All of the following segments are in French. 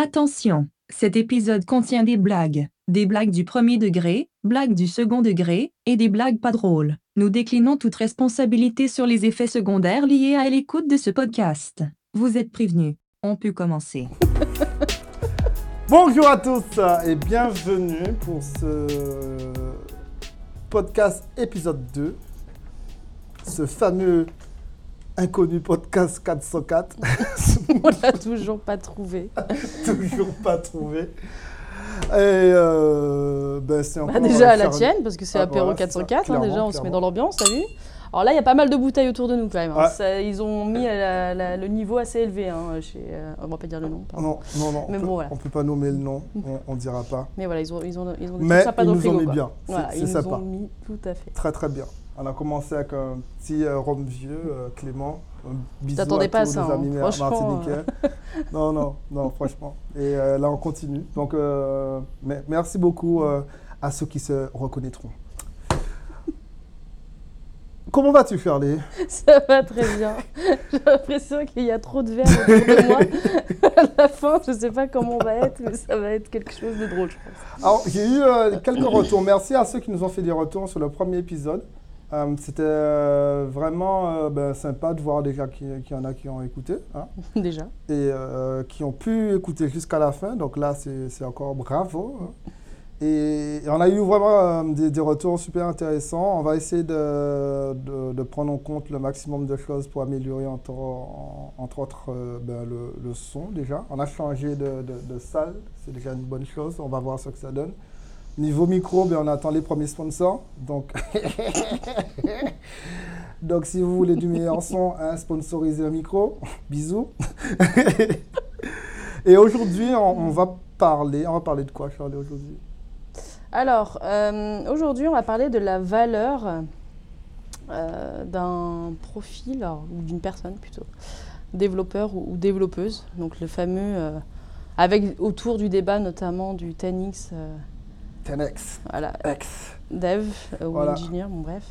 Attention, cet épisode contient des blagues. Des blagues du premier degré, blagues du second degré, et des blagues pas drôles. Nous déclinons toute responsabilité sur les effets secondaires liés à l'écoute de ce podcast. Vous êtes prévenus. On peut commencer. Bonjour à tous et bienvenue pour ce podcast épisode 2. Ce fameux inconnu podcast 404. On l'a toujours pas trouvé. toujours pas trouvé. Et euh, ben, c'est Bah, déjà à la tienne, parce que c'est Ah, apéro voilà, c'est ça, 404, hein, déjà clairement, on se met dans l'ambiance, t'as vu? Alors là, il y a pas mal de bouteilles autour de nous quand même. hein. Ouais. Ça- ils ont mis la- la- le niveau assez élevé hein, chez. euh, on va pas dire le nom, pardon. Non, non, non. Mais on, peut, bon, voilà. on peut pas nommer le nom, on, on dira pas. Mais voilà, ils ont, ils ont, ils ont des Mais trucs sympas ils dans nous ont mis quoi. bien. Voilà, ils nous sympa. ont mis tout à fait. Très très bien. On a commencé avec un petit euh, rhum vieux, euh, Clément. Un bisou t'attendais à pas à tous ça, nos hein. amis Franchement, martiniquais. non, non, non, franchement. Et euh, là, on continue. Donc, euh, mais- merci beaucoup euh, à ceux qui se reconnaîtront. Comment vas-tu, Charlie? Ça va très bien. J'ai l'impression qu'il y a trop de verre autour de moi. à la fin, je sais pas comment on va être, mais ça va être quelque chose de drôle, je pense. Alors, j'ai eu euh, quelques retours. Merci à ceux qui nous ont fait des retours sur le premier épisode. Euh, C'était euh, vraiment euh, ben, sympa de voir déjà qu'il y en a qui ont écouté. hein. Déjà. et qui ont pu écouter jusqu'à la fin. Donc là, c'est encore bravo. hein. Et, et on a eu vraiment des, des retours super intéressants. On va essayer de, de- de prendre en compte le maximum de choses pour améliorer entre, en- entre autres ben, le, le son déjà. On a changé de salle, c'est déjà une bonne chose. On va voir ce que ça donne. Niveau micro, ben, on attend les premiers sponsors. Donc, donc si vous voulez du meilleur son, hein, sponsorisez un micro. Bisous. Et aujourd'hui, on, va parler. On va parler de quoi, Charlie, aujourd'hui? Alors, euh, aujourd'hui, on va parler de la valeur euh, d'un profil, ou d'une personne plutôt, développeur ou, ou développeuse. Donc, le fameux, euh, avec autour du débat notamment du 10x, 10X. voilà, X. dev euh, ou Voilà. engineer, bon, bref.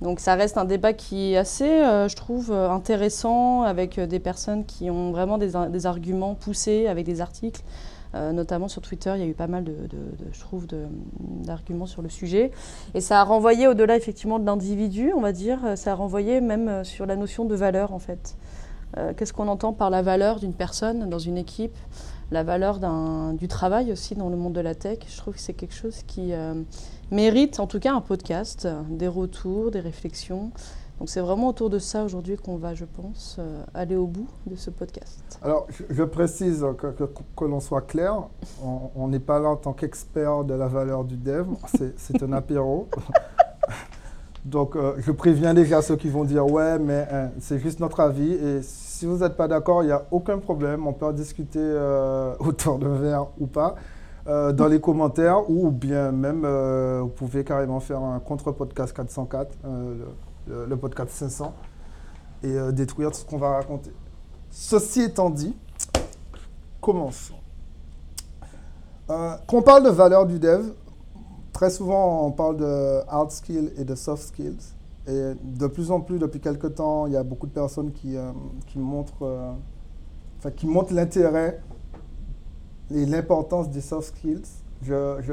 Donc ça reste un débat qui est assez, euh, je trouve, euh, intéressant avec des personnes qui ont vraiment des, ar- des arguments poussés avec des articles. Euh, notamment sur Twitter, il y a eu pas mal de, de- de- je trouve, d'arguments sur le sujet. Et ça a renvoyé au-delà effectivement de l'individu, on va dire, ça a renvoyé même sur la notion de valeur en fait. Qu'est-ce qu'on entend par la valeur d'une personne dans une équipe? La valeur du travail aussi dans le monde de la tech. Je trouve que c'est quelque chose qui, euh, mérite en tout cas un podcast, euh, des retours, des réflexions. Donc c'est vraiment autour de ça aujourd'hui qu'on va, je pense, euh, aller au bout de ce podcast. Alors, je, je précise que, que- que l'on soit clair, on n'est pas là en tant qu'expert de la valeur du dev, c'est un apéro. Donc, euh, je préviens déjà ceux qui vont dire ouais, mais hein, c'est juste notre avis. Et si vous n'êtes pas d'accord, il n'y a aucun problème. On peut en discuter euh, autour de verre ou pas euh, dans les commentaires ou bien même vous pouvez carrément faire un contre-podcast 404, euh, le, le- podcast 500 et détruire tout ce qu'on va raconter. Ceci étant dit, commençons. Euh, quand on parle de valeur du dev, très souvent on parle de hard skills et de soft skills. Et de plus en plus, depuis quelques temps, il y a beaucoup de personnes qui, euh, qui montrent, euh, enfin, qui montrent l'intérêt et l'importance des soft skills. Je, je-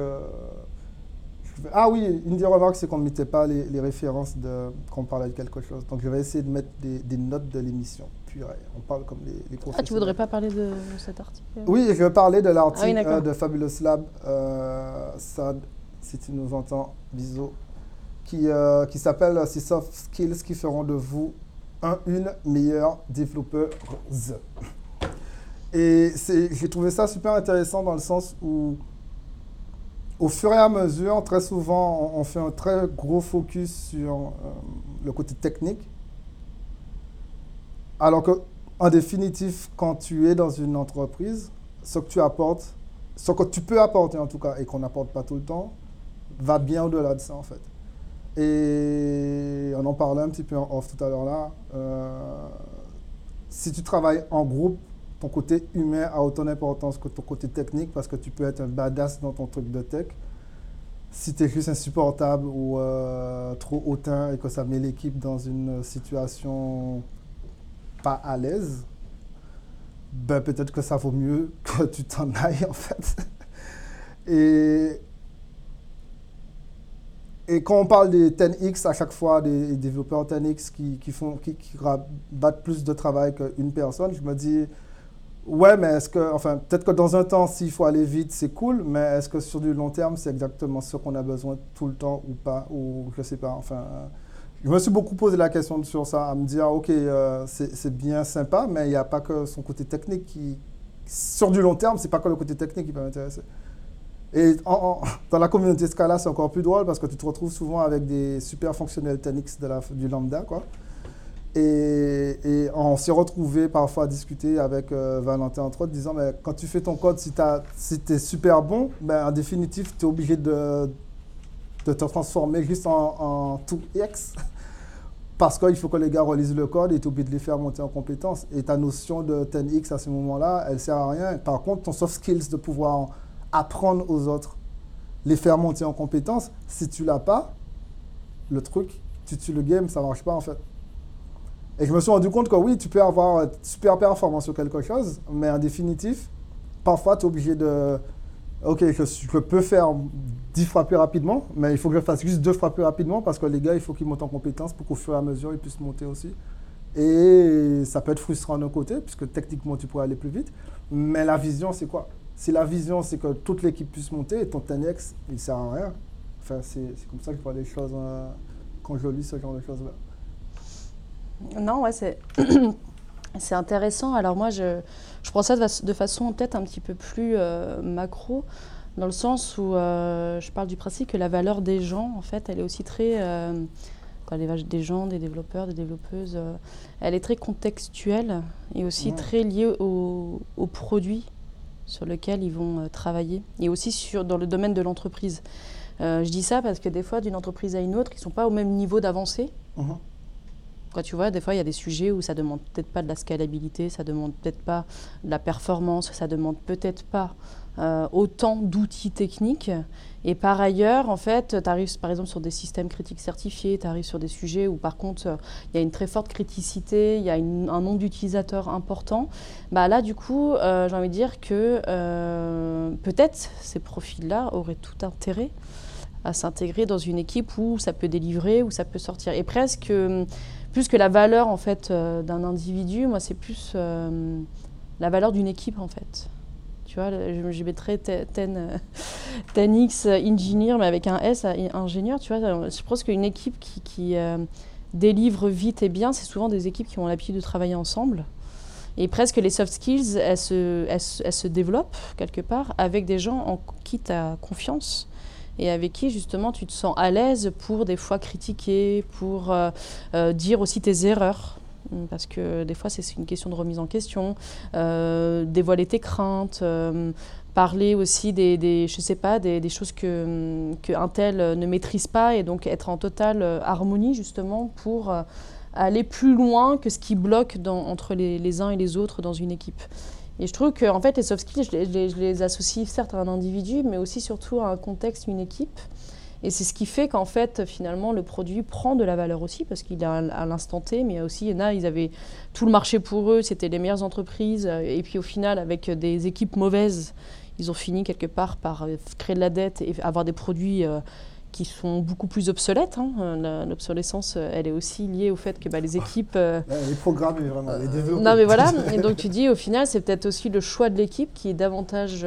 je- ah oui, une des remarques, c'est qu'on ne mettait pas les, les références de, quand on parlait de quelque chose. Donc je vais essayer de mettre des, des notes de l'émission. Puis ouais, on parle comme les, les Ah, tu voudrais pas parler de cet article? Oui, je vais parler de Ah l'article oui, euh, de Fabulous Lab, euh, Sad, si tu nous entends, bisous, qui, euh, qui s'appelle Ces soft skills qui feront de vous un, une meilleure développeuse. Et j'ai trouvé ça super intéressant dans le sens où, au fur et à mesure, très souvent, on, on fait un très gros focus sur euh, le côté technique. Alors que, en définitive, quand tu es dans une entreprise, ce que tu apportes, ce que tu peux apporter en tout cas, et qu'on n'apporte pas tout le temps, va bien au-delà de ça en fait. Et on en parlait un petit peu en off tout à l'heure là. euh, si tu travailles en groupe, ton côté humain a autant d'importance que ton côté technique parce que tu peux être un badass dans ton truc de tech. Si tu es juste insupportable ou euh, trop hautain et que ça met l'équipe dans une situation pas à l'aise, ben peut-être que ça vaut mieux que tu t'en ailles en fait. Et, et quand on parle des 10X, à chaque fois, des développeurs 10X qui, qui font, qui, qui battent plus de travail qu'une personne, je me dis, ouais, mais est-ce que, enfin, peut-être que dans un temps, s'il faut aller vite, c'est cool, mais est-ce que sur du long terme, c'est exactement ce qu'on a besoin tout le temps ou pas, ou je sais pas, enfin. Je me suis beaucoup posé la question sur ça, à me dire, ok, euh, c'est bien sympa, mais il n'y a pas que son côté technique qui, sur du long terme, c'est pas que le côté technique qui peut m'intéresser. Et dans la communauté Scala, c'est encore plus drôle parce que tu te retrouves souvent avec des super fonctionnels Tenix de la, du lambda. Quoi. Et, on s'est retrouvé parfois à discuter avec euh, Valentin, entre autres, disant mais quand tu fais ton code, si tu es super bon, ben, en définitive, tu es obligé de, de, te transformer juste en, en 2x. Parce qu'il faut que les gars relisent le code et tu es obligé de les faire monter en compétences. Et ta notion de 10x à ce moment-là, elle sert à rien. Par contre, ton soft skills de pouvoir apprendre aux autres, les faire monter en compétences. Si tu l'as pas, le truc, tu tues le game, ça marche pas en fait. Et je me suis rendu compte que oui, tu peux avoir super performance sur quelque chose, mais en définitif, parfois tu es obligé de. Ok, je, peux faire 10 fois plus rapidement, mais il faut que je fasse juste deux fois plus rapidement parce que les gars, il faut qu'ils montent en compétences pour qu'au fur et à mesure, ils puissent monter aussi. Et ça peut être frustrant d'un côté, puisque techniquement, tu pourrais aller plus vite. Mais la vision, c'est quoi? Si la vision, c'est que toute l'équipe puisse monter, et ton Tenex, il ne sert à rien. Enfin, c'est comme ça que je vois les choses euh, quand je lis ce genre de choses-là. Non, ouais, c'est. c'est intéressant. Alors moi, je, je prends ça de, façon peut-être un petit peu plus euh, macro, dans le sens où euh, je parle du principe que la valeur des gens, en fait, elle est aussi très... Quand les des gens, des développeurs, des développeuses, elle est très contextuelle et aussi très liée au, au produit sur lequel ils vont euh, travailler, et aussi sur, dans le domaine de l'entreprise. Euh, je dis ça parce que des fois, d'une entreprise à une autre, ils ne sont pas au même niveau d'avancée. Mhm. Quand tu vois, des fois, il y a des sujets où ça ne demande peut-être pas de la scalabilité, ça ne demande peut-être pas de la performance, ça ne demande peut-être pas autant d'outils techniques. Et par ailleurs, en fait, tu arrives par exemple sur des systèmes critiques certifiés, tu arrives sur des sujets où par contre euh, il y a une très forte criticité, il y a un nombre d'utilisateurs important. Bah là, du coup, euh, j'ai envie de dire que peut-être ces profils-là auraient tout intérêt à s'intégrer dans une équipe où ça peut délivrer, où ça peut sortir. Et presque, plus que la valeur en fait d'un individu, moi c'est plus la valeur d'une équipe en fait. Tu vois, je, mettrais 10x engineer, mais avec un S, ingénieur. Tu vois, je pense qu'une équipe qui, euh, délivre vite et bien, c'est souvent des équipes qui ont l'habitude de travailler ensemble. Et presque les soft skills, elles se, elles, se développent quelque part avec des gens en qui tu as confiance et avec qui justement tu te sens à l'aise pour des fois critiquer, pour euh, euh, dire aussi tes erreurs. Mm, parce que des fois c'est une question de remise en question, euh, dévoiler tes craintes, euh, parler aussi des, des, je sais pas, des, choses que, que un tel ne maîtrise pas et donc être en totale harmonie justement pour euh, aller plus loin que ce qui bloque entre les, uns et les autres dans une équipe. Et je trouve que en fait les soft skills, je les associe certes à un individu, mais aussi surtout à un contexte, une équipe. Et c'est ce qui fait qu'en fait, finalement, le produit prend de la valeur aussi, parce qu'il est à l'instant T, mais aussi, il y en a, ils avaient tout le marché pour eux, c'était les meilleures entreprises, et puis au final, avec des équipes mauvaises, ils ont fini quelque part par euh, créer de la dette et avoir des produits euh, qui sont beaucoup plus obsolètes. Hein. L'obsolescence, euh, elle est aussi liée au fait que bah, les équipes... les programmes, vraiment, les développeurs. Non, mais voilà, et donc tu dis, au final, c'est peut-être aussi le choix de l'équipe qui est davantage...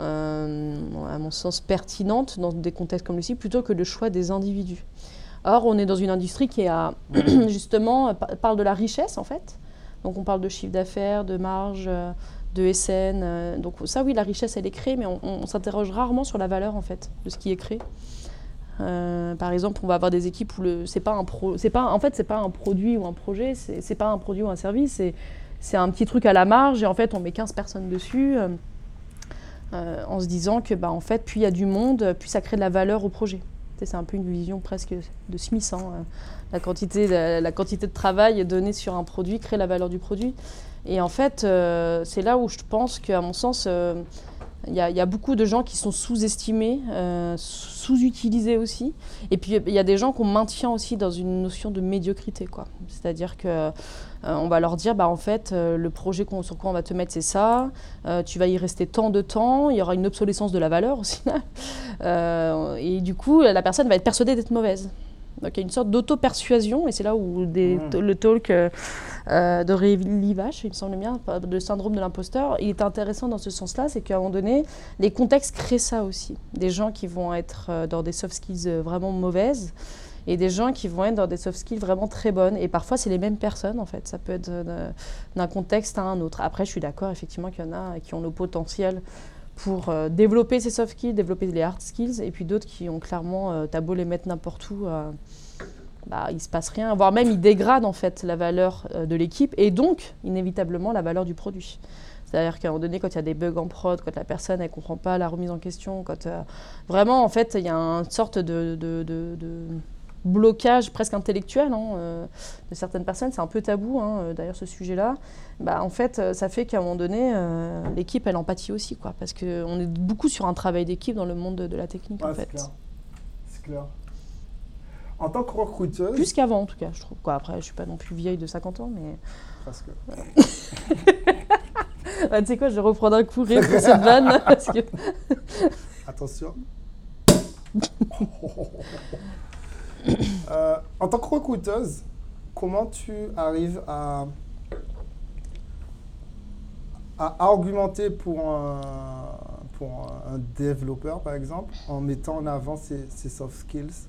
Euh, à mon sens, pertinente dans des contextes comme celui-ci, plutôt que le choix des individus. Or, on est dans une industrie qui a, justement parle de la richesse, en fait. Donc, on parle de chiffre d'affaires, de marge, euh, de SN. Euh, donc, ça, oui, la richesse, elle est créée, mais on, s'interroge rarement sur la valeur, en fait, de ce qui est créé. par exemple, on va avoir des équipes où c'est pas un pro, c'est pas, en fait, c'est pas un produit ou un projet, c'est, c'est pas un produit ou un service, c'est, c'est un petit truc à la marge et en fait, on met 15 personnes dessus. Euh, en se disant que bah, en fait, plus il y a du monde, plus ça crée de la valeur au projet. C'est un peu une vision presque de Smith. Hein, euh, la, quantité, de travail donnée sur un produit crée la valeur du produit. Et en fait, euh, c'est là où je pense qu'à mon sens, Il y, a, beaucoup de gens qui sont sous-estimés, euh, sous-utilisés aussi. Et puis il y a des gens qu'on maintient aussi dans une notion de médiocrité. quoi. C'est-à-dire que euh, on va leur dire, bah, en fait, euh, le projet sur quoi on va te mettre, c'est ça. Tu vas y rester tant de temps. Il y aura une obsolescence de la valeur aussi. Et du coup, la personne va être persuadée d'être mauvaise. Donc il y a une sorte d'auto-persuasion, et c'est là où des- Mhm. le talk euh, euh, de Ray Livache, il me semble bien, le syndrome de l'imposteur, il est intéressant dans ce sens-là, c'est qu'à un moment donné, les contextes créent ça aussi. Des gens qui vont être euh, dans des soft skills vraiment mauvaises, et des gens qui vont être dans des soft skills vraiment très bonnes. Et parfois, c'est les mêmes personnes, en fait. Ça peut être d'un contexte à un autre. Après, je suis d'accord, effectivement, qu'il y en a qui ont le potentiel pour euh, développer ces soft skills, développer les hard skills, et puis d'autres qui ont clairement, euh, les mettre n'importe où, euh, bah, il se passe rien, voire même ils dégradent en fait la valeur euh, de l'équipe et donc inévitablement la valeur du produit. C'est-à-dire qu'à un moment donné, quand il y a des bugs en prod, quand la personne ne comprend pas la remise en question, quand euh, vraiment en fait il y a une sorte de blocage presque intellectuel hein, euh, de certaines personnes, c'est un peu tabou hein, euh, d'ailleurs ce sujet-là, bah, en fait euh, ça fait qu'à un moment donné euh, l'équipe elle empathie aussi quoi, parce qu'on est beaucoup sur un travail d'équipe dans le monde de, de la technique Ouais, en fait. clair. C'est clair. En tant que recruteuse, Plus qu'avant en tout cas je trouve. Quoi, après je suis pas non plus vieille de 50 ans mais... parce que Ah, tu sais quoi, je vais reprendre un coup rire pour cette vanne. parce que... Attention. Euh, en tant que recruteuse, comment tu arrives à, à argumenter pour un, pour un développeur, par exemple, en mettant en avant ses, ses soft skills?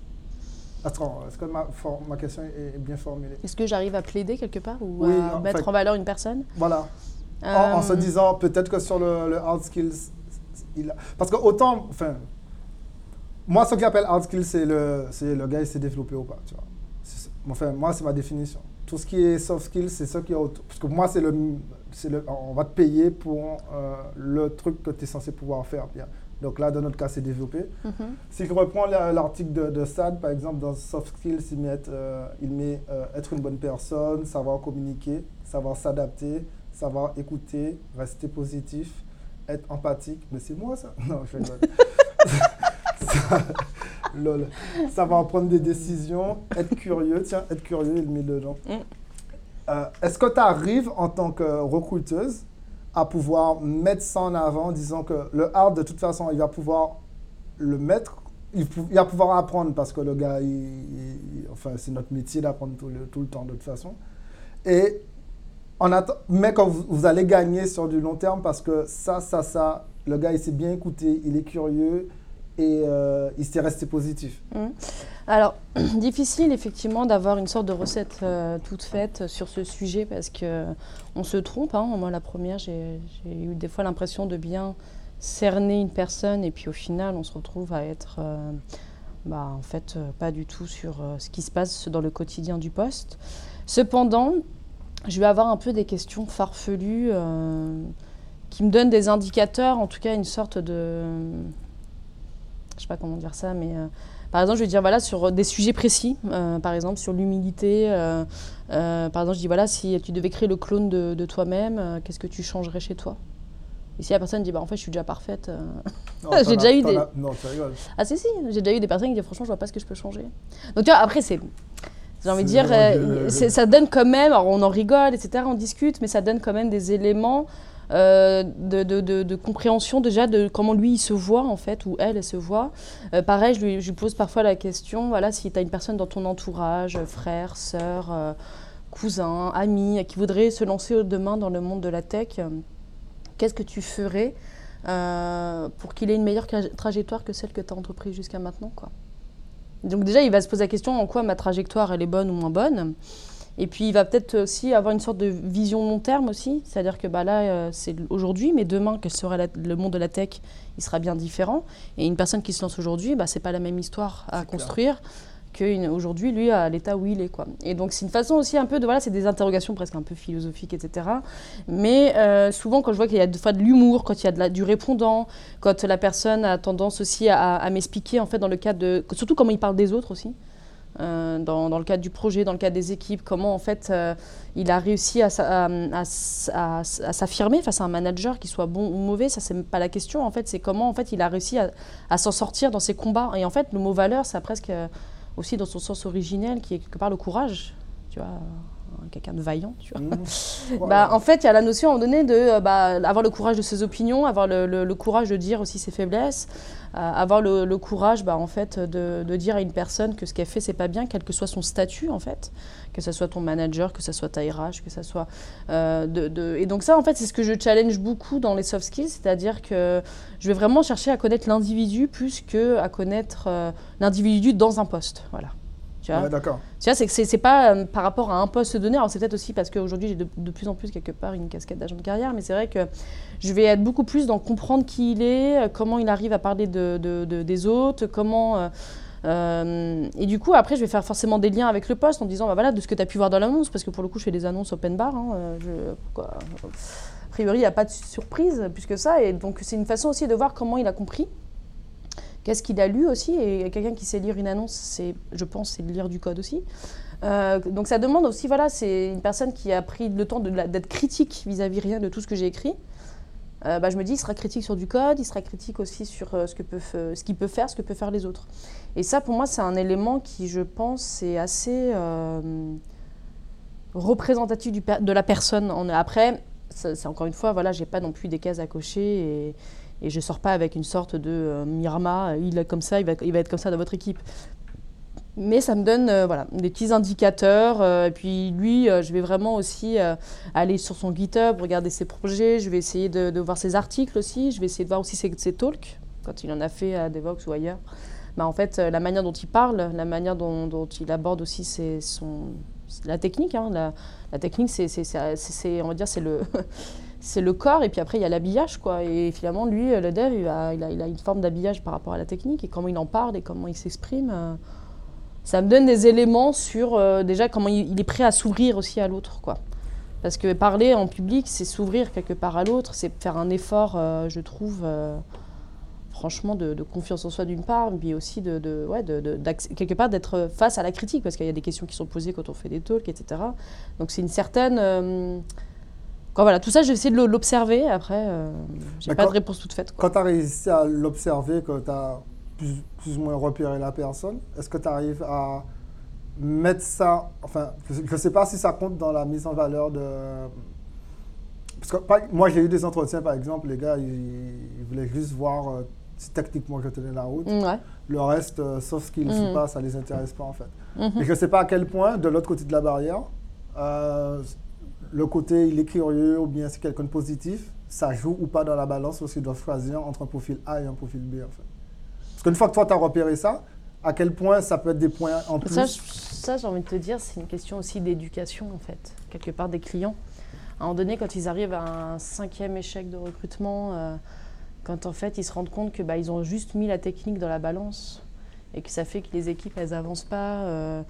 Attends, est-ce que ma, for- ma question est, bien formulée? Est-ce que j'arrive à plaider quelque part ou Oui, à en mettre fait- en valeur une personne? Voilà. En, en se Euh, disant peut-être que sur le, le hard skills, il a... parce que autant, enfin, moi ce que j'appelle hard skills, c'est le, le gars il s'est développé ou pas, tu vois. Enfin, moi c'est ma définition. Tout ce qui est soft skills, c'est ce qui est autour. Parce que moi c'est le, le, on va te payer pour euh, le truc que tu es censé pouvoir faire bien. Donc là, dans notre cas, c'est développé. mhm. Si je reprends la- l'article de, de SAD, par exemple, dans Soft Skills, il met, euh, il met euh, être une bonne personne, savoir communiquer, savoir s'adapter, savoir écouter, rester positif, être empathique. Mais c'est moi ça Non, je rigole. Ça- Lol. Savoir prendre des décisions, être curieux. Tiens, être curieux, il met dedans. Mm. Euh, Est-ce que tu arrives en tant que recruteuse à pouvoir mettre ça en avant disant que le hard, de toute façon, il va pouvoir le mettre, il, va pouvoir apprendre parce que le gars, il- il- enfin, c'est notre métier d'apprendre tout le, tout le temps de toute façon. Et mais quand vous, vous allez gagner sur du long terme parce que ça, ça, ça, le gars, il s'est bien écouté, il est curieux et euh, il s'est resté positif. Alors, difficile effectivement d'avoir une sorte de recette euh, toute faite sur ce sujet parce que on se trompe. hein. Moi, la première, j'ai eu des fois l'impression de bien cerner une personne et puis au final, on se retrouve à être, euh, bah, en fait, euh, pas du tout sur euh, ce qui se passe dans le quotidien du poste. Cependant, je vais avoir un peu des questions farfelues euh, qui me donnent des indicateurs, en tout cas une sorte de, je sais pas comment dire ça, mais euh, par exemple, je vais dire voilà sur des sujets précis, euh, par exemple sur l'humilité. euh, par exemple, je dis voilà si tu devais créer le clone de, de toi-même, qu'est-ce que tu changerais chez toi? Et si la personne dit bah en fait je suis déjà parfaite. Non, J'ai déjà eu des- as- Non, tu rigoles. Ah si si, j'ai déjà eu des personnes qui disent franchement je vois pas ce que je peux changer. Donc tu vois après c'est j'ai envie de dire, ça donne quand même, alors on en rigole, etc., on discute, mais ça donne quand même des éléments euh, de, compréhension déjà de comment lui il se voit en fait, ou elle, elle se voit. Euh, pareil, je lui, je lui pose parfois la question, voilà, si tu as une personne dans ton entourage, frère, sœur, euh, cousin, ami, qui voudrait se lancer demain dans le monde de la tech, qu'est-ce que tu ferais pour qu'il ait une meilleure tra- trajectoire que celle que tu as entreprise jusqu'à maintenant quoi? Donc déjà, il va se poser la question en quoi ma trajectoire elle est bonne ou moins bonne? Et puis il va peut-être aussi avoir une sorte de vision long terme aussi, c'est-à-dire que bah là euh, c'est aujourd'hui, mais demain quel sera la- le monde de la tech, il sera bien différent. Et une personne qui se lance aujourd'hui, bah, c'est pas la même histoire à construire qu'aujourd'hui lui à l'état où il est quoi. Et donc c'est une façon aussi un peu de voilà, c'est des interrogations presque un peu philosophiques etc. Mais euh, souvent quand je vois qu'il y a des fois de l'humour, quand il y a de la- du répondant, quand la personne a tendance aussi à, à m'expliquer en fait dans le cadre de surtout comment il parle des autres aussi. Euh, dans, dans le cadre du projet, dans le cadre des équipes, comment en fait euh, il a réussi à, à- s'affirmer face à un manager qui soit bon ou mauvais, ça c'est pas la question en fait, c'est comment en fait il a réussi à, s'en sortir dans ses combats. Et en fait le mot valeur, ça a presque euh, aussi dans son sens originel qui est quelque part le courage, tu vois, quelqu'un de vaillant, tu vois. Mhm. Bah, en fait, il y a la notion à un moment donné de euh, bah, avoir le courage de ses opinions, avoir le, le- le courage de dire aussi ses faiblesses, euh, avoir le, le courage bah, en fait, de, de dire à une personne que ce qu'elle fait, c'est pas bien, quel que soit son statut, en fait, que ce soit ton manager, que ce soit ta RH, que ce soit. euh, de, de- Et donc, ça, en fait, c'est ce que je challenge beaucoup dans les soft skills, c'est-à-dire que je vais vraiment chercher à connaître l'individu plus que à connaître euh, l'individu dans un poste. Voilà. Tu vois Ouais, d'accord. tu vois, c'est que c'est pas euh, par rapport à un poste donné. Alors, c'est peut-être aussi parce qu'aujourd'hui, j'ai de, de plus en plus, quelque part, une casquette d'agent de carrière. Mais c'est vrai que je vais être beaucoup plus dans comprendre qui il est, euh, comment il arrive à parler de, de- de- des autres, comment. euh, euh, et du coup, après, je vais faire forcément des liens avec le poste en disant, bah voilà, de ce que tu as pu voir dans l'annonce, parce que pour le coup, je fais des annonces open bar. hein, je- a priori, il n'y a pas de surprise plus que ça. Et donc, c'est une façon aussi de voir comment il a compris. Qu'est-ce qu'il a lu aussi? Et quelqu'un qui sait lire une annonce, c'est, je pense, c'est lire du code aussi. Euh, donc ça demande aussi, voilà, c'est une personne qui a pris le temps d'être critique vis-à-vis rien de tout ce que j'ai écrit. Euh, bah, je me dis, il sera critique sur du code, il sera critique aussi sur euh, ce qu'il peut faire, ce que peuvent faire les autres. Et ça, pour moi, c'est un élément qui, je pense, est assez représentatif de la personne. Après, c'est encore une fois, voilà, j'ai pas non plus des cases à cocher et je sors pas avec une sorte de euh, Mirama, il est comme ça, il va, être comme ça dans votre équipe. Mais ça me donne euh, voilà, des petits indicateurs. euh, et puis lui, euh, je vais vraiment aussi aller sur son GitHub, regarder ses projets. Je vais essayer de, voir ses articles aussi. Je vais essayer de voir aussi ses, talks, quand il en a fait à Devox ou ailleurs. Bah, en fait, la manière dont il parle, la manière dont, il aborde aussi ses, son, la technique. hein. la, la technique, c'est- on va dire, c'est le, c'est le corps. Et puis après, il y a l'habillage. Quoi. Et finalement, lui, le dev, il a, il a, une forme d'habillage par rapport à la technique et comment il en parle et comment il s'exprime. euh, ça me donne des éléments sur euh, déjà comment il, est prêt à s'ouvrir aussi à l'autre. quoi. Parce que parler en public, c'est s'ouvrir quelque part à l'autre, c'est faire un effort, euh, je trouve, franchement, de, confiance en soi d'une part, mais aussi de, ouais, de, quelque part d'être face à la critique, parce qu'il y a des questions qui sont posées quand on fait des talks, etc. Donc c'est une certaine... quand voilà, tout ça, j'ai essayé de l'observer. Après, euh, j'ai pas quand- de réponse toute faite. quoi. Quand tu as réussi à l'observer, que tu as plus, plus ou moins repéré la personne, est-ce que tu arrives à mettre ça, enfin, je ne sais pas si ça compte dans la mise en valeur de... Parce que moi, j'ai eu des entretiens, par exemple, les gars, ils, ils voulaient juste voir euh, si techniquement je tenais la route. Mm, ouais. Le reste, euh, sauf skills ou Mhm. pas, ça les intéresse pas, en fait. Mhm. Et je ne sais pas à quel point, de l'autre côté de la barrière, euh, le côté il est curieux ou bien c'est quelqu'un de positif, ça joue ou pas dans la balance parce qu'ils doivent choisir entre un profil A et un profil B en fait. Parce qu'une fois que toi tu as repéré ça, à quel point ça peut être des points en plus? ça, j'ai envie de te dire, c'est une question aussi d'éducation, en fait, quelque part des clients. À un moment donné, quand ils arrivent à un cinquième échec de recrutement, euh, quand en fait ils se rendent compte que bah, ils ont juste mis la technique dans la balance et que ça fait que les équipes elles avancent pas, euh,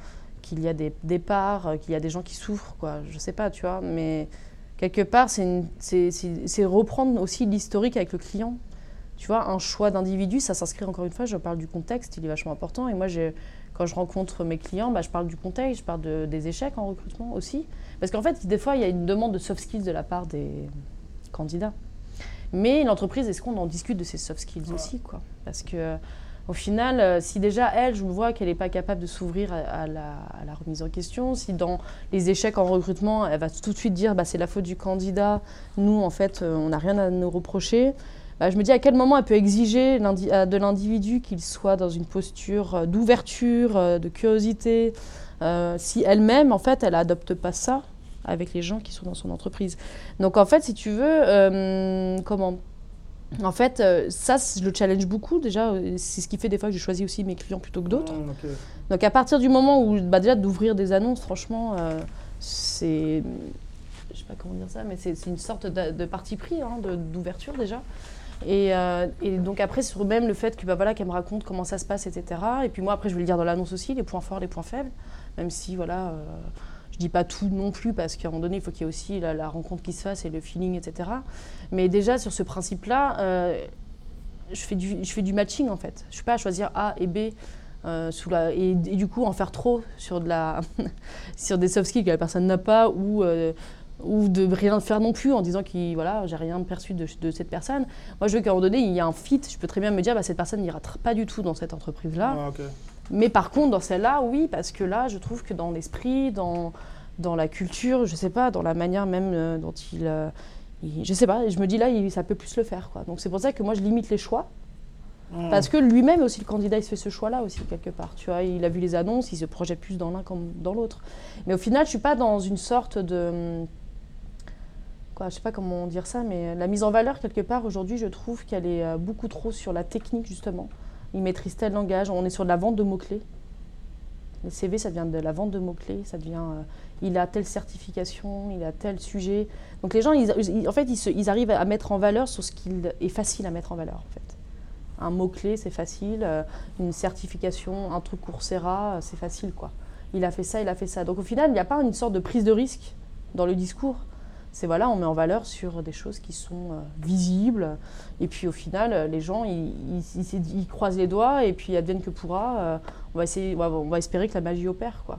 qu'il y a des départs, euh, qu'il y a des gens qui souffrent, quoi. Je sais pas, tu vois, mais quelque part c'est reprendre aussi l'historique avec le client. Tu vois, un choix d'individu, ça s'inscrit encore une fois, je parle du contexte, il est vachement important. Et moi, quand je rencontre mes clients, bah, je parle du contexte, je parle de- des échecs en recrutement aussi. Parce qu'en fait, des fois, il y a une demande de soft skills de la part des candidats. Mais l'entreprise, est-ce qu'on en discute de ces soft skills aussi quoi? Parce que au final, euh, si déjà elle, je vois qu'elle n'est pas capable de s'ouvrir à, la, remise en question, si dans les échecs en recrutement, elle va tout de suite dire bah, c'est la faute du candidat, nous en fait, euh, on n'a rien à nous reprocher. Bah, je me dis à quel moment elle peut exiger euh, de l'individu qu'il soit dans une posture d'ouverture, de curiosité, si elle-même, en fait, elle adopte pas ça avec les gens qui sont dans son entreprise. Donc, en fait, si tu veux, comment En fait, euh, ça, je le challenge beaucoup déjà. euh, C'est ce qui fait des fois que je choisis aussi mes clients plutôt que d'autres. Mmh, ok. Donc à partir du moment où, bah, déjà d'ouvrir des annonces, franchement, euh, c'est, je sais pas comment dire ça, mais c'est une sorte de, de parti pris, hein, d'ouverture déjà. Et, euh, et donc après sur même le fait que bah voilà qu'elle me raconte comment ça se passe, etc. Et puis moi après je vais le dire dans l'annonce aussi, les points forts, les points faibles, même si voilà. Je dis pas tout non plus parce qu'à un moment donné, il faut qu'il y ait aussi la, rencontre qui se fasse et le feeling, etc. Mais déjà sur ce principe-là, euh, je, fais du, matching en fait. Je suis pas à choisir A et B euh, et, du coup en faire trop sur, de la sur des soft skills que la personne n'a pas ou, euh, ou de rien faire non plus en disant que voilà, j'ai rien perçu de, cette personne. Moi, je veux qu'à un moment donné, il y a un fit. Je peux très bien me dire, bah, cette personne n'ira pas du tout dans cette entreprise-là. Ah. Mais par contre, dans celle-là, oui, parce que là, je trouve que dans l'esprit, dans, dans la culture, je sais pas, dans la manière même euh, dont il, euh, il- Je sais pas, je me dis là, il- ça peut plus le faire. Quoi. Donc c'est pour ça que moi, je limite les choix. Hmm. Parce que lui-même aussi, le candidat, il se fait ce choix-là aussi, quelque part. Tu vois, il a vu les annonces, il se projette plus dans l'un comme dans l'autre. Mais au final, je suis pas dans une sorte de. Quoi, je sais pas comment dire ça, mais la mise en valeur, quelque part, aujourd'hui, je trouve qu'elle est euh, beaucoup trop sur la technique, justement. Il maîtrise tel langage, on est sur de la vente de mots-clés. Les CV, ça devient de la vente de mots-clés, ça devient. euh, il a telle certification, il a tel sujet. Donc les gens, ils, ils- en fait, ils, ils arrivent à mettre en valeur sur ce qu'il est facile à mettre en valeur, en fait. Un mot-clé, c'est facile. euh, une certification, un truc Coursera, euh, c'est facile, quoi. Il a fait ça, il a fait ça. Donc au final, il n'y a pas une sorte de prise de risque dans le discours. C'est voilà, on met en valeur sur des choses qui sont euh, visibles. Et puis au final, euh, les gens, ils, ils- ils- ils croisent les doigts et puis advienne que pourra. euh, on, va essayer, on va- on va espérer que la magie opère, quoi.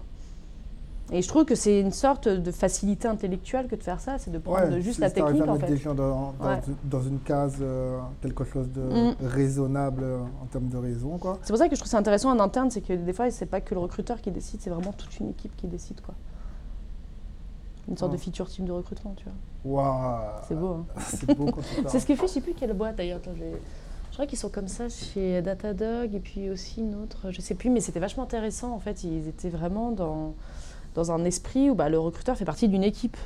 Et je trouve que c'est une sorte de facilité intellectuelle que de faire ça, c'est de prendre Ouais, juste la technique à en mettre fait. des gens dans, dans, Ouais. une, dans une case, euh, quelque chose de Mm. raisonnable euh, en termes de raison. C'est pour ça que je trouve ça intéressant en interne, c'est que des fois, c'est pas que le recruteur qui décide, c'est vraiment toute une équipe qui décide, quoi. Une sorte de feature team de recrutement, tu vois. Waouh C'est beau, hein. C'est beau quand tu C'est parles. ce que fait, je sais plus quelle boîte d'ailleurs. Je, crois qu'ils sont comme ça chez Datadog et puis aussi une autre, je sais plus, mais c'était vachement intéressant en fait. Ils étaient vraiment dans, dans un esprit où bah, le recruteur fait partie d'une équipe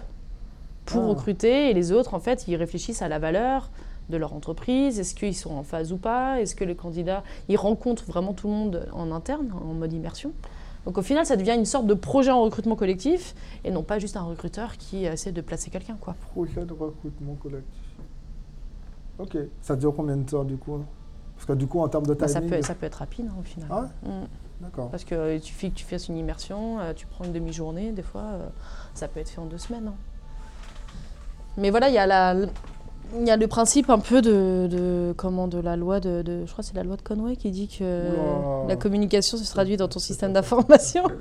pour Ah. recruter et les autres en fait ils réfléchissent à la valeur de leur entreprise. Est-ce qu'ils sont en phase ou pas? Est-ce que le candidat ils rencontrent vraiment tout le monde en interne, en mode immersion? Donc au final, ça devient une sorte de projet en recrutement collectif et non pas juste un recruteur qui essaie de placer quelqu'un. quoi. Projet de recrutement collectif. Ok. Ça dure combien de temps, du coup? Parce que du coup, en termes de Bah, ça, timing... peut, ça peut être rapide hein, au final. Ah ouais? Mm. D'accord. Parce qu'il suffit que tu fasses une immersion, euh, tu prends une demi-journée, des fois, euh, ça peut être fait en deux semaines. hein. Mais voilà, il y, a la- il y a le principe un peu de, de- comment, de la loi de, de- Je crois c'est la loi de Conway qui dit que la communication se traduit dans ton système d'information.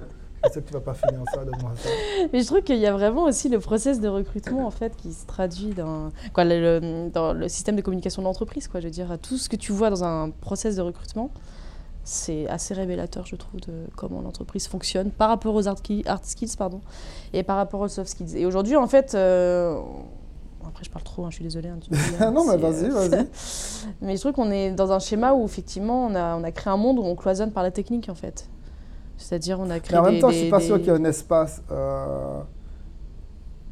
Je sais que tu vas pas finir ça de moi. ça. Mais je trouve qu'il y a vraiment aussi le process de recrutement en fait qui se traduit dans, quoi, le, dans le système de communication de l'entreprise. Quoi. Je veux dire, tout ce que tu vois dans un process de recrutement, c'est assez révélateur, je trouve, de comment l'entreprise fonctionne par rapport aux hard skills pardon, et par rapport aux soft skills. Et aujourd'hui, en fait, euh, après je parle trop, hein, je suis désolée. hein, tu dis, hein, non, mais vas-y, euh, vas-y. mais je trouve qu'on est dans un schéma où effectivement on a, on a créé un monde où on cloisonne par la technique en fait. C'est-à-dire on a créé Mais en même des- temps, je des- suis pas sûr des- qu'il y ait un espace, euh,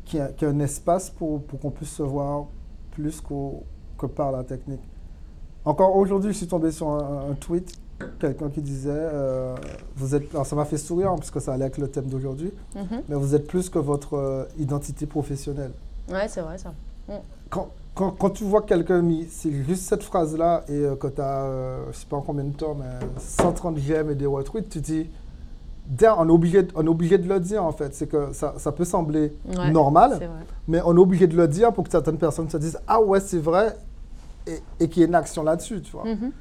qu'il y ait un espace pour, pour qu'on puisse se voir plus qu'au- que par la technique. Encore aujourd'hui, je suis tombé sur un, un tweet, quelqu'un qui disait, euh, vous êtes, alors ça m'a fait sourire hein, parce que ça allait avec le thème d'aujourd'hui, Mhm. mais vous êtes plus que votre euh, identité professionnelle. Ouais, c'est vrai ça. Quand, quand, quand tu vois quelqu'un c'est juste cette phrase-là et euh, que tu as, je sais pas en combien de temps, mais 130 j'aime et des retweets, tu te dis, on est, obligé, de- on est obligé de le dire en fait. C'est que ça, ça peut sembler Ouais, normal, mais on est obligé de le dire pour que certaines personnes se disent Ah ouais, c'est vrai, et, et qu'il y ait une action là-dessus, tu vois. Mhm.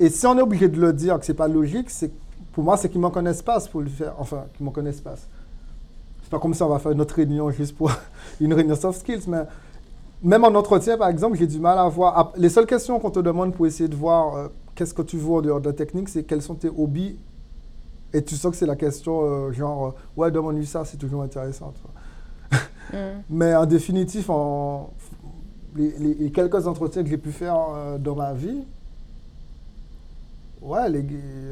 Et si on est obligé de le dire, que c'est pas logique, c'est pour moi, c'est qu'il manque un espace pour le faire. Enfin, qu'il manque un espace. C'est pas comme ça, on va faire une autre réunion juste pour une réunion soft skills, mais même en entretien, par exemple, j'ai du mal à voir. Les seules questions qu'on te demande pour essayer de voir euh, qu'est-ce que tu veux en dehors de la technique, c'est quels sont tes hobbies? Et tu sens que c'est la question euh, genre, euh, ouais, demande-lui ça, c'est toujours intéressant. Mhm. Mais en définitif, en, les, les- les quelques entretiens que j'ai pu faire dans ma vie, ouais, les,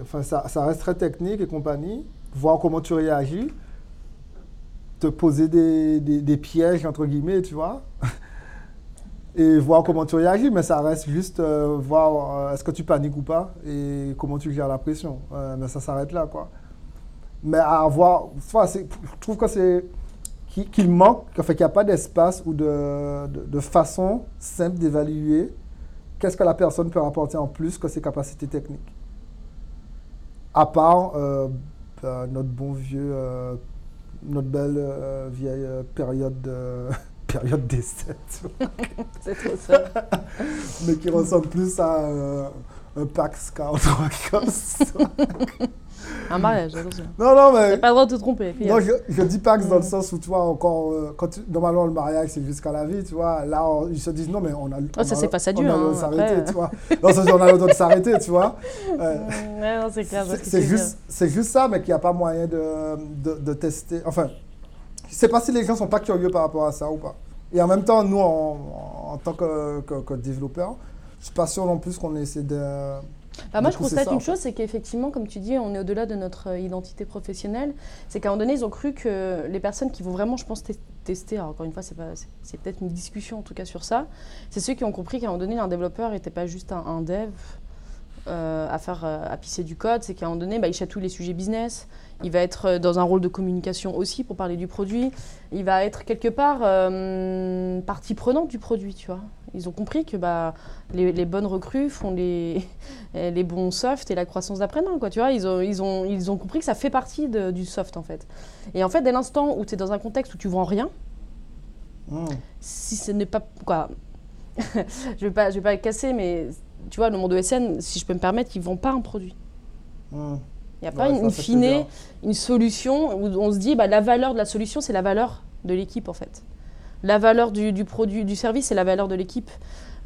enfin, ça, ça reste très technique et compagnie. Voir comment tu réagis, te poser des, des- pièges, entre guillemets, tu vois. Et voir comment tu réagis, mais ça reste juste euh, voir euh, est-ce que tu paniques ou pas et comment tu gères la pression. Euh, mais ça s'arrête là, quoi. Mais à avoir, enfin, je trouve que c'est qu'il manque, qu'il n'y a pas d'espace ou de, de, façon simple d'évaluer qu'est-ce que la personne peut apporter en plus que ses capacités techniques. À part ben, notre bon vieux, notre belle euh, vieille euh, période de période d'essai, C'est trop ça. mais qui ressemble plus à euh, un pack scout comme ça. Un mariage, attention. Non, non, T'as mais. pas le droit de te tromper. Non, je, je dis pax dans le Mm. sens où, tu vois, encore. euh, quand tu- normalement, le mariage, c'est jusqu'à la vie, tu vois. Là, on- ils se disent, non, mais on a. Oh, ça, on a- on le hein, droit de s'arrêter, tu vois. Non, ça, on a le droit de s'arrêter, tu vois. Euh, Ouais, non, c'est clair. c'est que juste, juste ça, mais qu'il n'y a pas moyen de, de, de tester. Enfin, je ne sais pas si les gens sont pas curieux par rapport à ça ou pas. Et en même temps, nous, en, en tant que, que, que développeurs, je ne suis pas sûr non plus qu'on essaie de. Bah, moi, je constate ça, une chose, c'est qu'effectivement, comme tu dis, on est au-delà de notre euh, identité professionnelle. C'est qu'à un moment donné, ils ont cru que les personnes qui vont vraiment, je pense, tes- tester, alors encore une fois, c'est peut-être une discussion en tout cas sur ça, c'est ceux qui ont compris qu'à un moment donné, un développeur n'était pas juste un, un dev euh, à faire euh, à pisser du code, c'est qu'à un moment donné, bah, il chatouille les sujets business, il va être dans un rôle de communication aussi pour parler du produit, il va être quelque part euh, partie prenante du produit, tu vois. Ils ont compris que bah, les, les bonnes recrues font les, les bons softs et la croissance d'après-demain, quoi, tu vois. Ils ont, ils, ont, ils ont compris que ça fait partie de- du soft, en fait. Et en fait, dès l'instant où tu es dans un contexte où tu vends rien, Hmm. si ce n'est pas... Quoi, je vais pas, je vais pas le casser, mais tu vois, le monde ESN, si je peux me permettre, ils ne vendent pas un produit. Hmm. Il n'y a pas Ouais, une, fine une solution où on se dit bah, la valeur de la solution, c'est la valeur de l'équipe en fait. La valeur du, du produit, du service, c'est la valeur de l'équipe.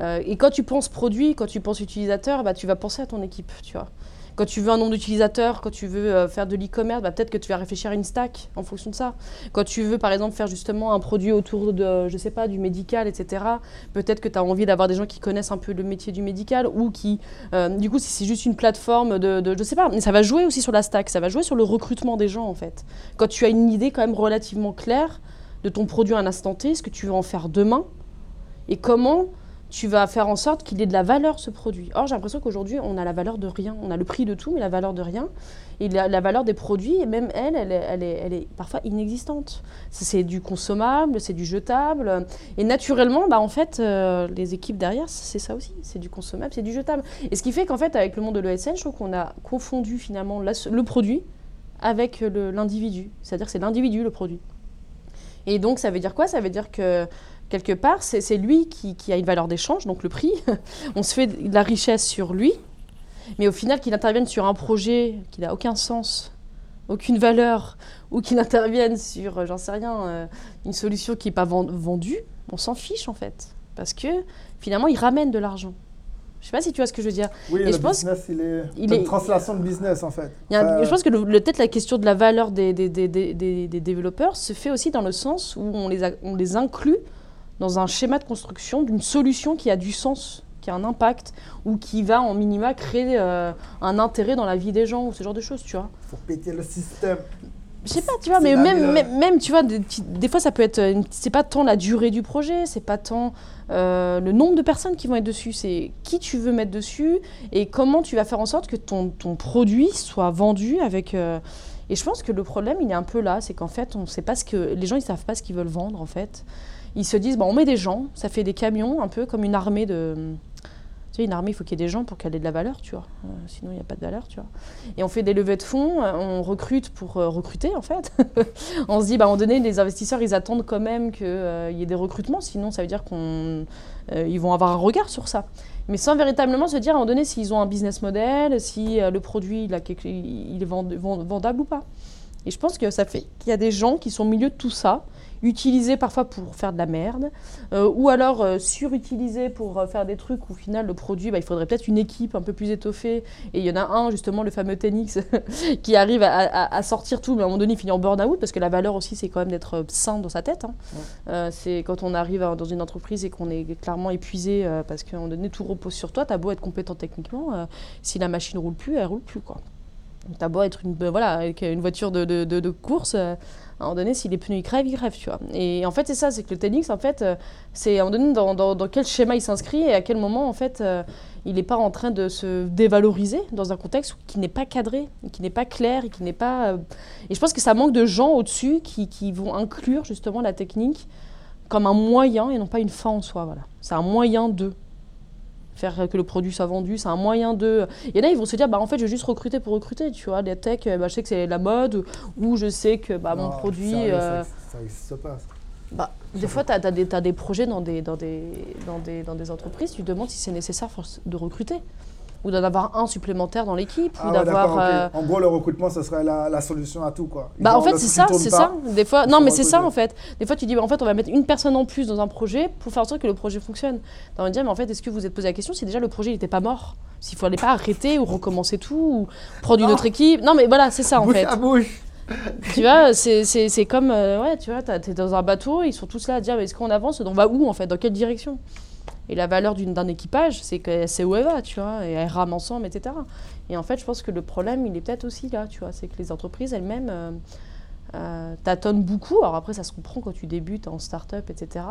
Euh, et quand tu penses produit, quand tu penses utilisateur, bah, tu vas penser à ton équipe, tu vois. Quand tu veux un nombre d'utilisateurs, quand tu veux euh, faire de l'e-commerce, bah, peut-être que tu vas réfléchir à une stack en fonction de ça. Quand tu veux, par exemple, faire justement un produit autour de, je sais pas, du médical, etc., peut-être que tu as envie d'avoir des gens qui connaissent un peu le métier du médical ou qui, euh, du coup, si c'est juste une plateforme de, de, je sais pas, mais ça va jouer aussi sur la stack, ça va jouer sur le recrutement des gens, en fait. Quand tu as une idée quand même relativement claire de ton produit à un T, ce que tu veux en faire demain, et comment tu vas faire en sorte qu'il ait de la valeur ce produit. Or, j'ai l'impression qu'aujourd'hui, on a la valeur de rien. On a le prix de tout, mais la valeur de rien. Et la, la valeur des produits, et même elle, elle est, elle est, parfois inexistante. C'est- du consommable, c'est du jetable. Et naturellement, bah, en fait, euh, les équipes derrière, c'est ça aussi. C'est du consommable, c'est du jetable. Et ce qui fait qu'en fait, avec le monde de l'ESN, je trouve qu'on a confondu finalement le produit avec l'individu. C'est-à-dire que c'est l'individu le produit. Et donc, ça veut dire quoi? Ça veut dire que quelque part, c'est lui qui, a une valeur d'échange, donc le prix. On se fait de la richesse sur lui, mais au final, qu'il intervienne sur un projet qui n'a aucun sens, aucune valeur, ou qu'il intervienne sur, euh, j'en sais rien, euh, une solution qui n'est pas ven- vendue, on s'en fiche en fait. Parce que finalement, il ramène de l'argent. Je sais pas si tu vois ce que je veux dire. Oui, Et le je pense- business, il est. il une translation de business, en fait. Il y a un- Euh, je pense que peut-être la question de la valeur des, des, des, des, des- des développeurs se fait aussi dans le sens où on les, a- on les inclut dans un schéma de construction d'une solution qui a du sens, qui a un impact, ou qui va en minima créer euh, un intérêt dans la vie des gens, ou ce genre de choses, tu vois. faut péter le système. Je sais pas, tu vois, mais même, meilleure. même, même, tu vois, des, fois ça peut être. C'est pas tant la durée du projet, c'est pas tant euh, le nombre de personnes qui vont être dessus, c'est qui tu veux mettre dessus et comment tu vas faire en sorte que ton, ton produit soit vendu avec. euh, Et je pense que le problème, il est un peu là, c'est qu'en fait, on sait pas ce que. Les gens, ils savent pas ce qu'ils veulent vendre, en fait. Ils se disent, bon, on met des gens, ça fait des camions, un peu comme une armée de. Tu sais, une armée, il faut qu'il y ait des gens pour qu'elle ait de la valeur, tu vois. Euh, sinon, il n'y a pas de valeur, tu vois. Et on fait des levées de fonds, euh, on recrute pour euh, recruter en fait. on se dit, bah, à un moment donné, les investisseurs, ils attendent quand même qu'il y ait des recrutements, sinon ça veut dire qu'ils vont avoir un regard sur ça. Mais sans véritablement se dire, à un moment donné, s'ils ont un business model, si euh, le produit, il, est vend- vend- vendable ou pas. Et je pense que ça fait qu'il y a des gens qui sont au milieu de tout ça, utilisés parfois pour faire de la merde, euh, ou alors euh, surutilisés pour euh, faire des trucs où au final le produit, bah, il faudrait peut-être une équipe un peu plus étoffée. Et il y en a un, justement, le fameux Tenix, qui arrive à, à- à sortir tout, mais à un moment donné, il finit en burn-out, parce que la valeur aussi, c'est quand même d'être sain dans sa tête. hein. C'est quand on arrive à- dans une entreprise et qu'on est clairement épuisé, parce qu'à un moment donné, tout repose sur toi, t'as beau être compétent techniquement, si la machine roule plus, elle roule plus, quoi. T'as beau être une, voilà, avec une voiture de, de- de- course, euh, à un moment donné, si les pneus ils crèvent, ils crèvent, tu vois. Et en fait, c'est ça, c'est que le Tenix, en fait, euh, c'est à un moment donné dans, dans- dans quel schéma il s'inscrit et à quel moment, en fait, euh, il n'est pas en train de se dévaloriser dans un contexte qui n'est pas cadré, qui n'est pas clair et qui n'est pas. Et je pense que ça manque de gens au-dessus qui, qui vont inclure justement la technique comme un moyen et non pas une fin en soi. Voilà. C'est un moyen de faire que le produit soit vendu, c'est un moyen de... Il y en a, ils vont se dire, bah, en fait, je vais juste recruter pour recruter, tu vois, les tech, euh, bah, je sais que c'est la mode, ou je sais que bah, mon produit... sérieux, euh, Ça ça existe pas. bah, des fois, tu as, des, t'as des projets dans des, dans, des, dans, des, dans des entreprises, tu te demandes si c'est nécessaire de recruter. Ou d'en avoir un supplémentaire dans l'équipe, Ah ou ouais, d'avoir. euh, En gros, le recrutement, ce serait la, la solution à tout, quoi. Bah, en fait, c'est ça, c'est ça. Des fois, non, mais c'est ça en fait. Des fois, tu dis, bah, en fait, on va mettre une personne en plus dans un projet pour faire en sorte que le projet fonctionne. Envie de dire, mais en fait, est-ce que vous vous êtes posé la question si déjà le projet n'était pas mort? S'il fallait pas arrêter ou recommencer tout ou prendre une autre équipe? Non, mais voilà, c'est ça en Bouche fait. à bouche. tu vois, c'est- comme, euh, ouais, tu vois, t'es dans un bateau, ils sont tous là à dire, mais est-ce qu'on avance? On va où en fait? Dans quelle direction? Et la valeur d'un équipage, c'est qu'elle sait où elle va, tu vois, et elle rame ensemble, etc. Et en fait, je pense que le problème, il est peut-être aussi là, tu vois, c'est que les entreprises elles-mêmes euh, euh, tâtonnent beaucoup. Alors après, ça se comprend quand tu débutes en start-up, etc.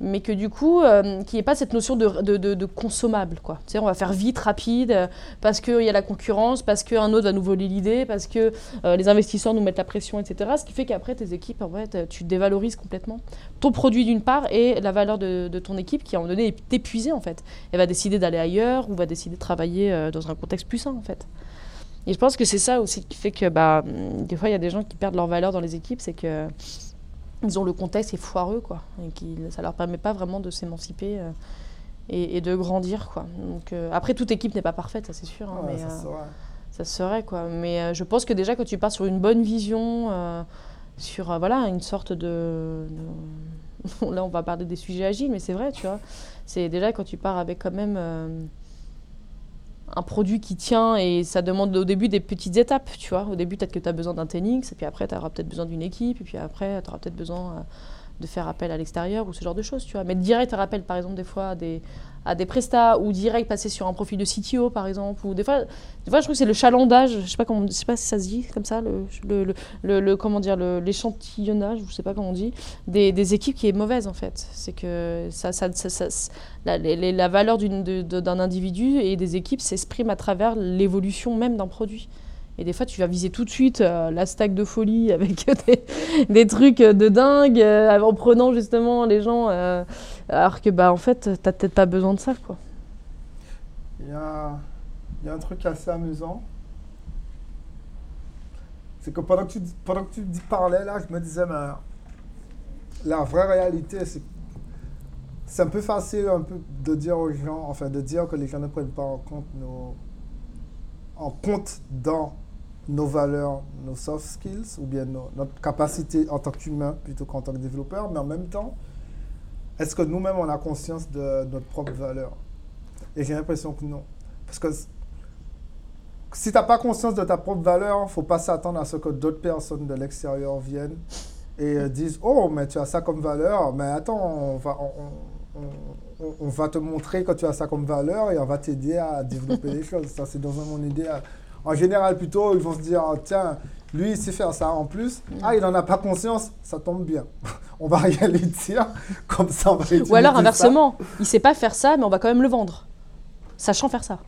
Mais que du coup, euh, qu'il n'y ait pas cette notion de, consommable, quoi. Tu on va faire vite, rapide, euh, parce qu'il y a la concurrence, parce qu'un autre va nous voler l'idée, parce que euh, les investisseurs nous mettent la pression, etc. Ce qui fait qu'après, tes équipes, en fait, euh, tu dévalorises complètement ton produit d'une part et la valeur de, ton équipe qui, à un moment donné, est épuisée, en fait. Elle va décider d'aller ailleurs ou va décider de travailler dans un contexte plus sain, en fait. Et je pense que c'est ça aussi qui fait que, bah, hum, des fois, il y a des gens qui perdent leur valeur dans les équipes, c'est que ils ont le contexte est foireux, quoi, et qui, ça leur permet pas vraiment de s'émanciper euh, et, et de grandir, quoi. Donc, euh, après, toute équipe n'est pas parfaite, ça c'est sûr, hein, Ouais, mais ça euh, serait. ça serait quoi. Mais euh, je pense que déjà quand tu pars sur une bonne vision, sur voilà une sorte de, de- là on va parler des sujets agiles, mais c'est vrai, tu vois. C'est déjà quand tu pars avec quand même un produit qui tient et ça demande au début des petites étapes, tu vois. Au début peut-être que tu as besoin d'un Tenix et puis après tu auras peut-être besoin d'une équipe et puis après tu auras peut-être besoin euh, de faire appel à l'extérieur ou ce genre de choses, tu vois. Mais direct faire appel par exemple des fois à des à des prestats ou direct passer sur un profil de CTO par exemple ou des fois je trouve que c'est le chalandage je sais pas comment je sais pas si ça se dit comme ça le, le, le, comment dire l'échantillonnage je sais pas comment on dit des, des équipes qui est mauvaise en fait c'est que ça, ça, ça- la, la valeur d'un individu et des équipes s'exprime à travers l'évolution même d'un produit et des fois, tu vas viser tout de suite euh, la stack de folie avec des, trucs de dingue, euh, en prenant justement les gens, euh, alors que bah en fait, t'as peut-être pas besoin de ça, quoi. Il y a, il y a un truc assez amusant. C'est que pendant que tu, pendant que tu parlais, là, je me disais, mais la vraie réalité, c'est c'est un peu facile un peu de dire aux gens, enfin de dire que les gens ne prennent pas en compte nos, en compte dans nos valeurs, nos soft skills, ou bien notre capacité en tant qu'humain plutôt qu'en tant que développeur, mais en même temps, est-ce que nous-mêmes on a conscience de notre propre valeur? Et j'ai l'impression que non. Parce que si tu n'as pas conscience de ta propre valeur, il ne faut pas s'attendre à ce que d'autres personnes de l'extérieur viennent et euh, disent Oh, mais tu as ça comme valeur, mais attends, on va, on va te montrer que tu as ça comme valeur et on va t'aider à développer les choses. Ça, c'est dans un monde idéal. En général, plutôt, ils vont se dire Tiens, lui, il sait faire ça en plus. Ah, il n'en a pas conscience, ça tombe bien. on va rien lui dire, comme ça, on va Ou alors ça. inversement, il sait pas faire ça, mais on va quand même le vendre, sachant faire ça.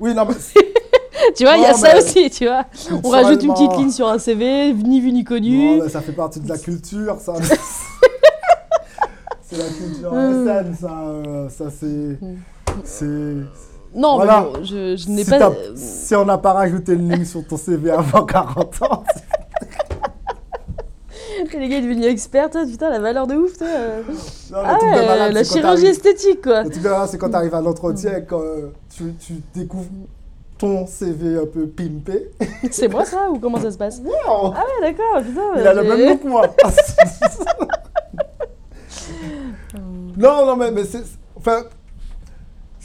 Oui, non, mais tu vois, il y a ça aussi, tu vois. On rajoute une petite ligne sur un CV, ni vu ni connu. Non, ça fait partie de la culture, ça. c'est la culture. SN, ça. euh, ça, c'est. C'est. Non, Voilà. mais bon, je, je n'ai Si, pas. si on n'a pas rajouté une ligne sur ton CV avant 40 ans, Les gars, est devenu expert, toi, putain, la valeur de ouf, toi. non, Ah ouais, malade, la quand chirurgie t'arrives- esthétique, quoi. Le truc de malade, c'est quand tu arrives à l'entretien et que euh, tu, tu découvres ton CV un peu pimpé. C'est moi ça ou comment ça se passe? Wow Ah ouais, d'accord, putain. Il a le même nom que moi. non, non, mais, mais c'est. Enfin,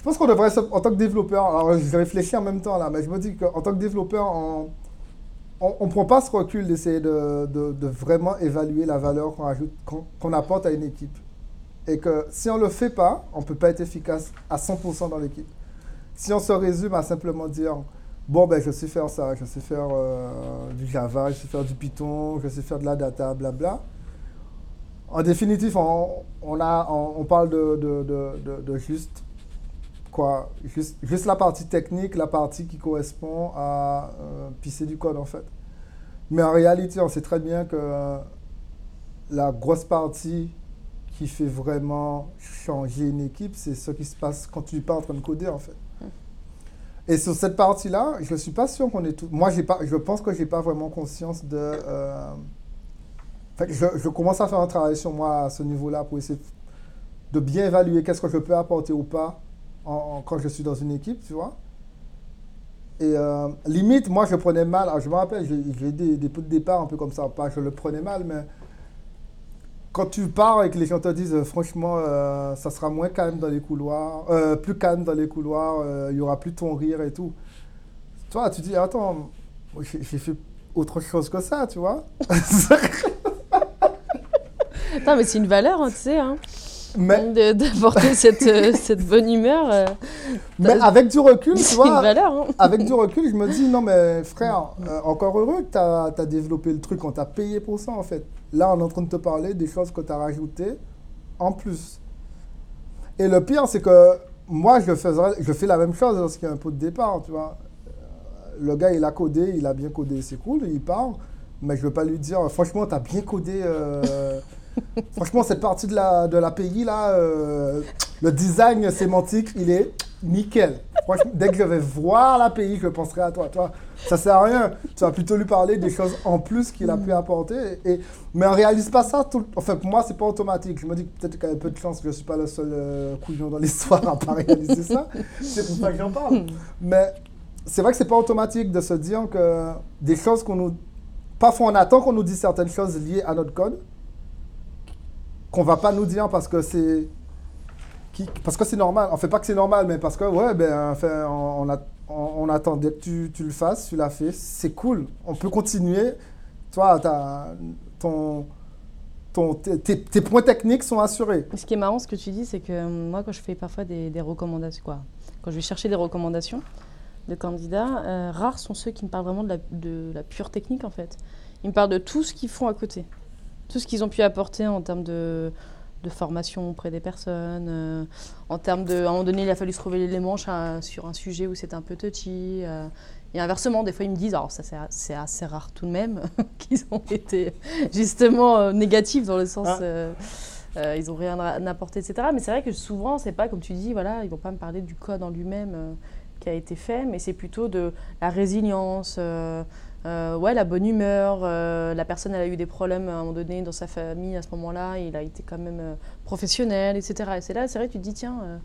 je pense qu'on devrait, en tant que développeur, alors je réfléchis en même temps là, mais je me dis qu'en tant que développeur, on ne prend pas ce recul d'essayer de, de- vraiment évaluer la valeur qu'on ajoute, qu'on apporte à une équipe. Et que si on ne le fait pas, on ne peut pas être efficace à 100% dans l'équipe. Si on se résume à simplement dire, bon, ben, je sais faire ça, je sais faire euh, du Java, je sais faire du Python, je sais faire de la data, blabla. En définitive, on, on a, on, parle de, de- de juste, quoi, juste, juste la partie technique, la partie qui correspond à euh, pisser du code, en fait. Mais en réalité, on sait très bien que euh, la grosse partie qui fait vraiment changer une équipe, c'est ce qui se passe quand tu n'es pas en train de coder, en fait. Et sur cette partie-là, je ne suis pas sûr qu'on est tout. Moi, pas, je pense que je n'ai pas vraiment conscience de. euh, fait que je, je commence à faire un travail sur moi à ce niveau-là pour essayer de bien évaluer qu'est-ce que je peux apporter ou pas quand je suis dans une équipe, tu vois. Et euh, limite, moi, je prenais mal. Alors, je me rappelle, j'ai des, pots de départ un peu comme ça. Pas je le prenais mal, mais quand tu pars et que les gens te disent, euh, franchement, euh, ça sera moins calme dans les couloirs, plus calme dans les couloirs, il y aura plus ton rire et tout. Toi, tu dis, attends, j'ai fait autre chose que ça, tu vois. Non, mais c'est une valeur, hein, tu sais, hein, mais, d'apporter cette, euh, cette bonne humeur. euh, mais avec du recul, tu c'est une vois, valeur. hein. avec du recul, je me dis, non, mais frère, euh, encore heureux que tu as, développé le truc, on t'a payé pour ça, en fait. Là, on est en train de te parler des choses que tu as rajoutées en plus. Et le pire, c'est que moi, je, faiserais, je fais la même chose lorsqu'il y a un pot de départ, tu vois. Le gars, il a codé, il a bien codé, c'est cool, il part. Mais je ne veux pas lui dire, franchement, tu as bien codé. euh, franchement, cette partie de la, de l'API, là, euh, le design sémantique, il est nickel. Franchement, dès que je vais voir l'API, je penserai à toi. toi. Ça sert à rien. Tu vas plutôt lui parler des choses en plus qu'il a pu apporter. Et, mais on réalise pas ça. Tout, enfin, pour moi, c'est pas automatique. Je me dis que peut-être qu'il y a peu de chance que je suis pas le seul euh, couillon dans l'histoire à pas réaliser ça. C'est pour ça que j'en parle. Mais c'est vrai que c'est pas automatique de se dire que des choses qu'on nous. Parfois, on attend qu'on nous dise certaines choses liées à notre code qu'on va pas nous dire parce que c'est qui- parce que c'est normal. On fait pas que c'est normal, mais parce que ouais, ben enfin, on, a- attendait que tu, tu le fasses, tu l'as fait, c'est cool. On peut continuer. Toi, ton, ton, tes, points techniques sont assurés. Ce qui est marrant, ce que tu dis, c'est que euh, moi, quand je fais parfois des, des recommandations, quoi, quand je vais chercher des recommandations de candidats, euh, rares sont ceux qui me parlent vraiment de la, de la pure technique, en fait. Ils me parlent de tout ce qu'ils font à côté, tout ce qu'ils ont pu apporter en termes de, de formation auprès des personnes, euh, en termes de, à un moment donné, il a fallu se trouver les manches à- sur un sujet où c'était un peu touchy. euh, et inversement, des fois, ils me disent, alors ça c'est assez rare tout de même, qu'ils ont été justement euh, négatifs dans le sens... Ah. ils n'ont rien apporter, etc. Mais c'est vrai que souvent, c'est pas comme tu dis, voilà, ils vont pas me parler du code en lui-même qui a été fait, mais c'est plutôt de la résilience, euh, ouais, la bonne humeur. euh, la personne, elle a eu des problèmes à un moment donné dans sa famille à ce moment-là, il a été quand même euh, professionnel, etc. Et c'est là, c'est vrai tu te dis, tiens,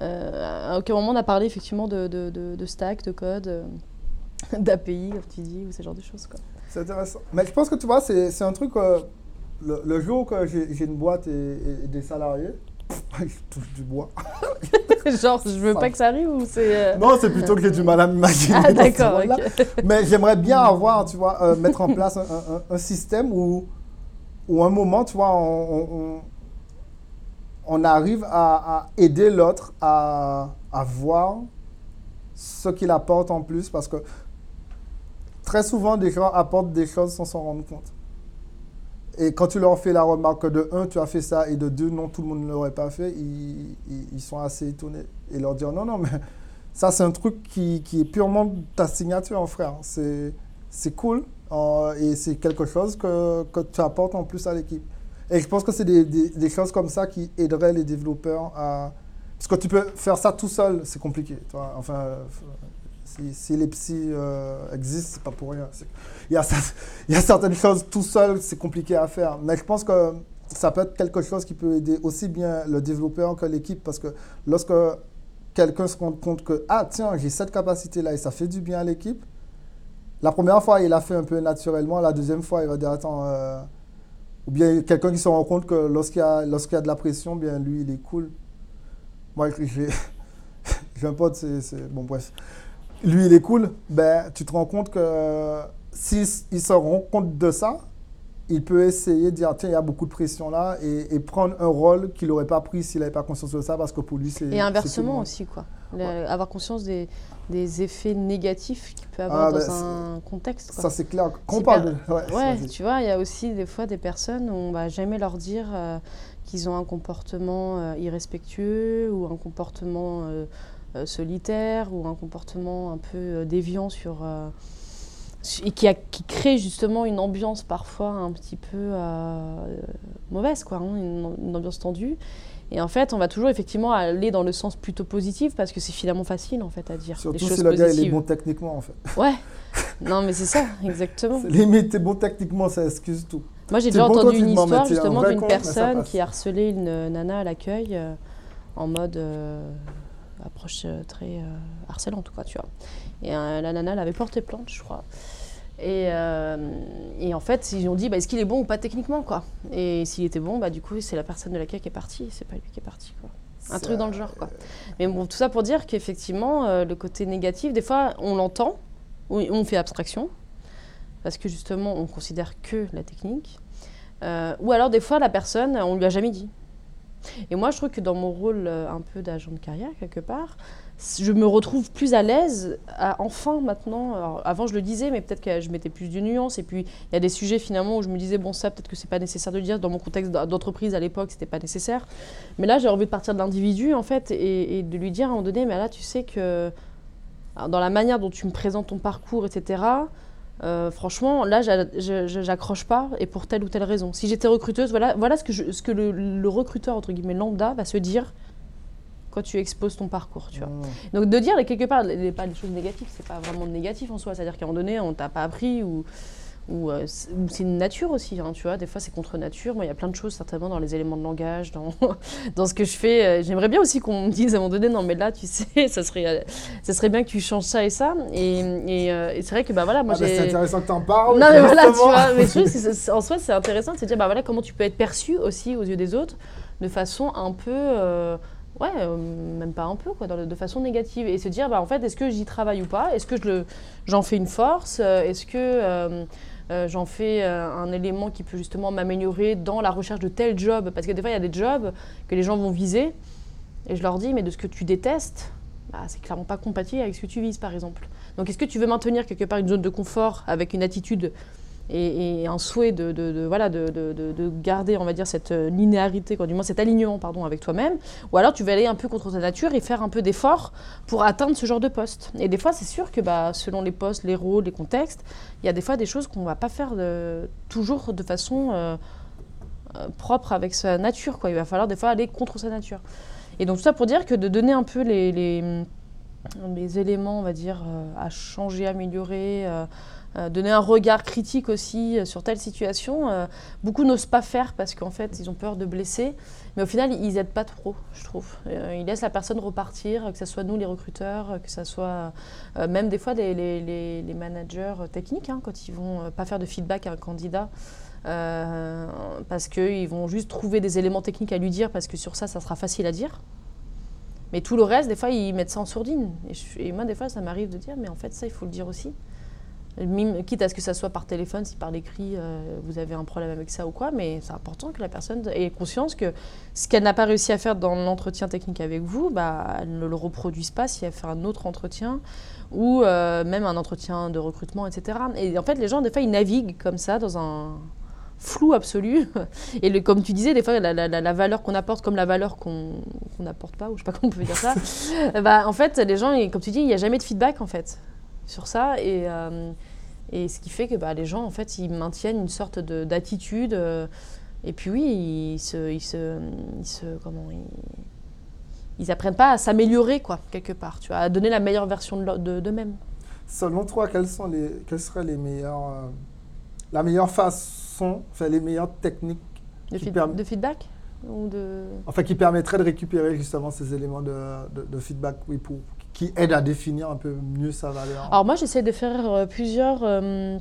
à aucun moment on a parlé effectivement de, de, de- de stack, de code, d'API, comme tu dis, ou ce genre de choses. C'est intéressant. Mais je pense que tu vois, c'est un truc. le, jour que j'ai une boîte et, des salariés, touche du bois. Genre, je veux pas que ça arrive ou c'est. euh, Non, c'est plutôt que j'ai du mal à m'imaginer. Ah, d'accord, monde-là. ok. Mais j'aimerais bien avoir, tu vois, euh, mettre en place un, un- un système où, où un moment, tu vois, on, on- on- on arrive à, à aider l'autre à, à voir ce qu'il apporte en plus parce que très souvent, des gens apportent des choses sans s'en rendre compte. Et quand tu leur fais la remarque que de un, tu as fait ça et de deux, non, tout le monde ne l'aurait pas fait, ils, sont assez étonnés. Et leur dire non, non, mais ça, c'est un truc qui, qui est purement ta signature, frère. C'est, cool euh, et c'est quelque chose que, que tu apportes en plus à l'équipe. Et je pense que c'est des, des- des choses comme ça qui aideraient les développeurs à. Parce que tu peux faire ça tout seul, c'est compliqué. tu vois. Enfin, euh, si, les psys euh, existent, c'est pas pour rien. Il y, a, certaines choses tout seul, c'est compliqué à faire. Mais je pense que ça peut être quelque chose qui peut aider aussi bien le développeur que l'équipe. Parce que lorsque quelqu'un se rend compte que, ah tiens, j'ai cette capacité-là et ça fait du bien à l'équipe, la première fois, il a fait un peu naturellement. La deuxième fois, il va dire, attends. euh, ou bien quelqu'un qui se rend compte que lorsqu'il y, a- y a de la pression, bien lui, il est cool. Moi, j'ai un pote, c'est- Bon, bref. Lui, il est cool. Ben, tu te rends compte que s'il il se rend compte de ça, il peut essayer de dire tiens, il y a beaucoup de pression là et, et prendre un rôle qu'il n'aurait pas pris s'il n'avait pas conscience de ça parce que pour lui, c'est. Et inversement aussi, quoi. Le- Avoir conscience des, des effets négatifs qu'il peut avoir Ah, dans bah, un contexte. quoi. Ça, c'est clair. Quand on C'est parle de. Ouais, tu vois, il y a aussi des fois des personnes où on va jamais leur dire euh, qu'ils ont un comportement euh, irrespectueux ou un comportement euh, euh, solitaire ou un comportement un peu euh, déviant sur euh, et qui, a- qui crée justement une ambiance parfois un petit peu euh, mauvaise, quoi, hein, une, une ambiance tendue. Et en fait, on va toujours effectivement aller dans le sens plutôt positif parce que c'est finalement facile en fait à dire des Surtout choses si le gars il est bon techniquement en fait. Ouais. Non, mais c'est ça, exactement. Limite, t'es bon techniquement, ça excuse tout. Moi, j'ai déjà bon entendu une histoire justement d'une personne qui a harcelé une nana à l'accueil euh, en mode euh, approche euh, très euh, harcelante, quoi, tu vois. Et euh, la nana, elle avait porté plainte, je crois. Et, et en fait, ils ont dit, bah, est-ce qu'il est bon ou pas techniquement, quoi? Et s'il était bon, bah, du coup, c'est la personne de laquelle qui est partie, c'est pas lui qui est parti, quoi. Un truc dans le genre, quoi. Mais bon, tout ça pour dire qu'effectivement, euh, le côté négatif, des fois, on l'entend, on on fait abstraction, parce que justement, on considère que la technique. Euh, ou alors, des fois, la personne, on lui a jamais dit. Et moi, je trouve que dans mon rôle euh, un peu d'agent de carrière, quelque part, je me retrouve plus à l'aise, enfin maintenant. Avant, je le disais, mais peut-être que je mettais plus de nuances. Et puis, il y a des sujets finalement où je me disais, bon, ça, peut-être que c'est pas nécessaire de le dire. Dans mon contexte d'entreprise à l'époque, c'était pas nécessaire. Mais là, j'ai envie de partir de l'individu, en fait, et, et de lui dire à un moment donné, mais là, tu sais que dans la manière dont tu me présentes ton parcours, etc., euh, franchement, là, j'accroche pas, et pour telle ou telle raison. Si j'étais recruteuse, voilà, voilà ce que, je- ce que le, le recruteur, entre guillemets, lambda, va se dire quand tu exposes ton parcours, tu vois. Mmh. Donc de dire quelque part, les- pas des choses négatives, c'est pas vraiment négatif en soi. C'est-à-dire qu'à un moment donné, on t'a pas appris ou, ou, euh, c'est ou c'est une nature aussi, hein, tu vois. Des fois, c'est contre nature. Moi, il y a plein de choses certainement dans les éléments de langage, dans, dans ce que je fais. Euh, J'aimerais bien aussi qu'on me dise à un moment donné, non mais là, tu sais, ça serait, euh, ça serait bien que tu changes ça et ça. Et, et, et c'est vrai que bah voilà, moi Ah bah, c'est intéressant que tu en parles. Non, mais voilà, tu vois, mais en soi, c'est intéressant de se dire, bah voilà, comment tu peux être perçu aussi aux yeux des autres de façon un peu, euh, ouais, euh, même pas un peu, quoi, dans le- de façon négative. Et se dire, bah en fait, est-ce que j'y travaille ou pas? Est-ce que je j'en fais une force? Est-ce que euh, euh, j'en fais euh, un élément qui peut justement m'améliorer dans la recherche de tel job Parce que des fois, il y a des jobs que les gens vont viser, et je leur dis, mais de ce que tu détestes, bah, c'est clairement pas compatible avec ce que tu vises, par exemple. Donc, est-ce que tu veux maintenir quelque part une zone de confort avec une attitude et, un souhait de, voilà, de, de- de- de garder, on va dire, cette euh, linéarité, quoi, du moins cet alignement pardon, avec toi-même, ou alors tu vas aller un peu contre ta nature et faire un peu d'effort pour atteindre ce genre de poste. Et des fois, c'est sûr que bah, selon les postes, les rôles, les contextes, il y a des fois des choses qu'on ne va pas faire toujours de façon euh, euh, propre avec sa nature. Quoi. Il va falloir des fois aller contre sa nature. Et donc tout ça pour dire que de donner un peu les, les, les éléments, on va dire, à changer, améliorer, donner un regard critique aussi euh, sur telle situation, euh, beaucoup n'osent pas faire parce qu'en fait, ils ont peur de blesser. Mais au final, ils n'aident pas trop, je trouve. Euh, ils laissent la personne repartir, que ce soit nous les recruteurs, que ce soit euh, même des fois les, managers techniques, hein, quand ils vont euh, pas faire de feedback à un candidat. euh, parce qu'ils vont juste trouver des éléments techniques à lui dire, parce que sur ça, ça sera facile à dire. Mais tout le reste, des fois, ils mettent ça en sourdine. Et moi, des fois, ça m'arrive de dire, mais en fait, ça, il faut le dire aussi. Mime- quitte à ce que ça soit par téléphone, si par l'écrit, euh, vous avez un problème avec ça ou quoi, mais c'est important que la personne ait conscience que ce qu'elle n'a pas réussi à faire dans l'entretien technique avec vous, bah, elle ne le reproduise pas si elle fait un autre entretien ou euh, même un entretien de recrutement, etc. Et en fait, les gens, des fois, ils naviguent comme ça dans un flou absolu. Et le, comme tu disais, des fois, la, la- valeur qu'on apporte comme la valeur qu'on n'apporte pas, ou je sais pas comment on peut dire ça, bah, en fait, les gens, comme tu dis, il n'y a jamais de feedback, en fait, sur ça. Et, euh, et ce qui fait que bah, les gens, en fait, ils maintiennent une sorte de- d'attitude. euh, et puis oui, ils se, ils se, ils se- comment, ils, ils apprennent pas à s'améliorer, quoi, quelque part, tu vois, à donner la meilleure version de leur- de- d'eux-mêmes. Selon toi, quelles, sont les, quelles seraient les meilleures, euh, la meilleure façon, enfin les meilleures techniques De, feed- feedback ou de... enfin, qui permettraient de récupérer justement ces éléments de, de- de feedback oui, pour, qui aident à définir un peu mieux sa valeur Alors moi, j'essaie de faire euh, plusieurs euh,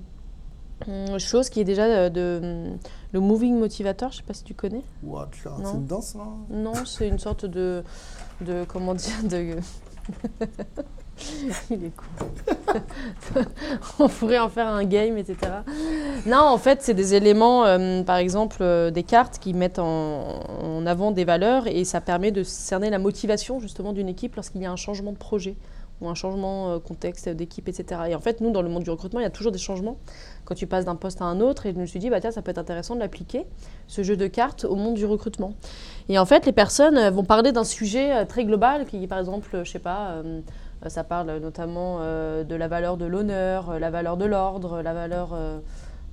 hum, choses qui est déjà euh, de, hum, le moving motivator, je sais pas si tu connais. Non. C'est une danse, non Non, c'est une sorte de, de comment dire, de... Il est cool. On pourrait en faire un game, etc. Non, en fait, c'est des éléments, euh, par exemple, euh, des cartes qui mettent en, avant des valeurs et ça permet de cerner la motivation justement d'une équipe lorsqu'il y a un changement de projet ou un changement euh, contexte d'équipe, etc. Et en fait, nous, dans le monde du recrutement, il y a toujours des changements quand tu passes d'un poste à un autre. Et je me suis dit, bah, tiens, ça peut être intéressant de l'appliquer, ce jeu de cartes, au monde du recrutement. Et en fait, les personnes euh, vont parler d'un sujet très global, qui, par exemple, je sais pas, ça parle notamment euh, de la valeur de l'honneur, euh, la valeur de l'ordre, la valeur. euh,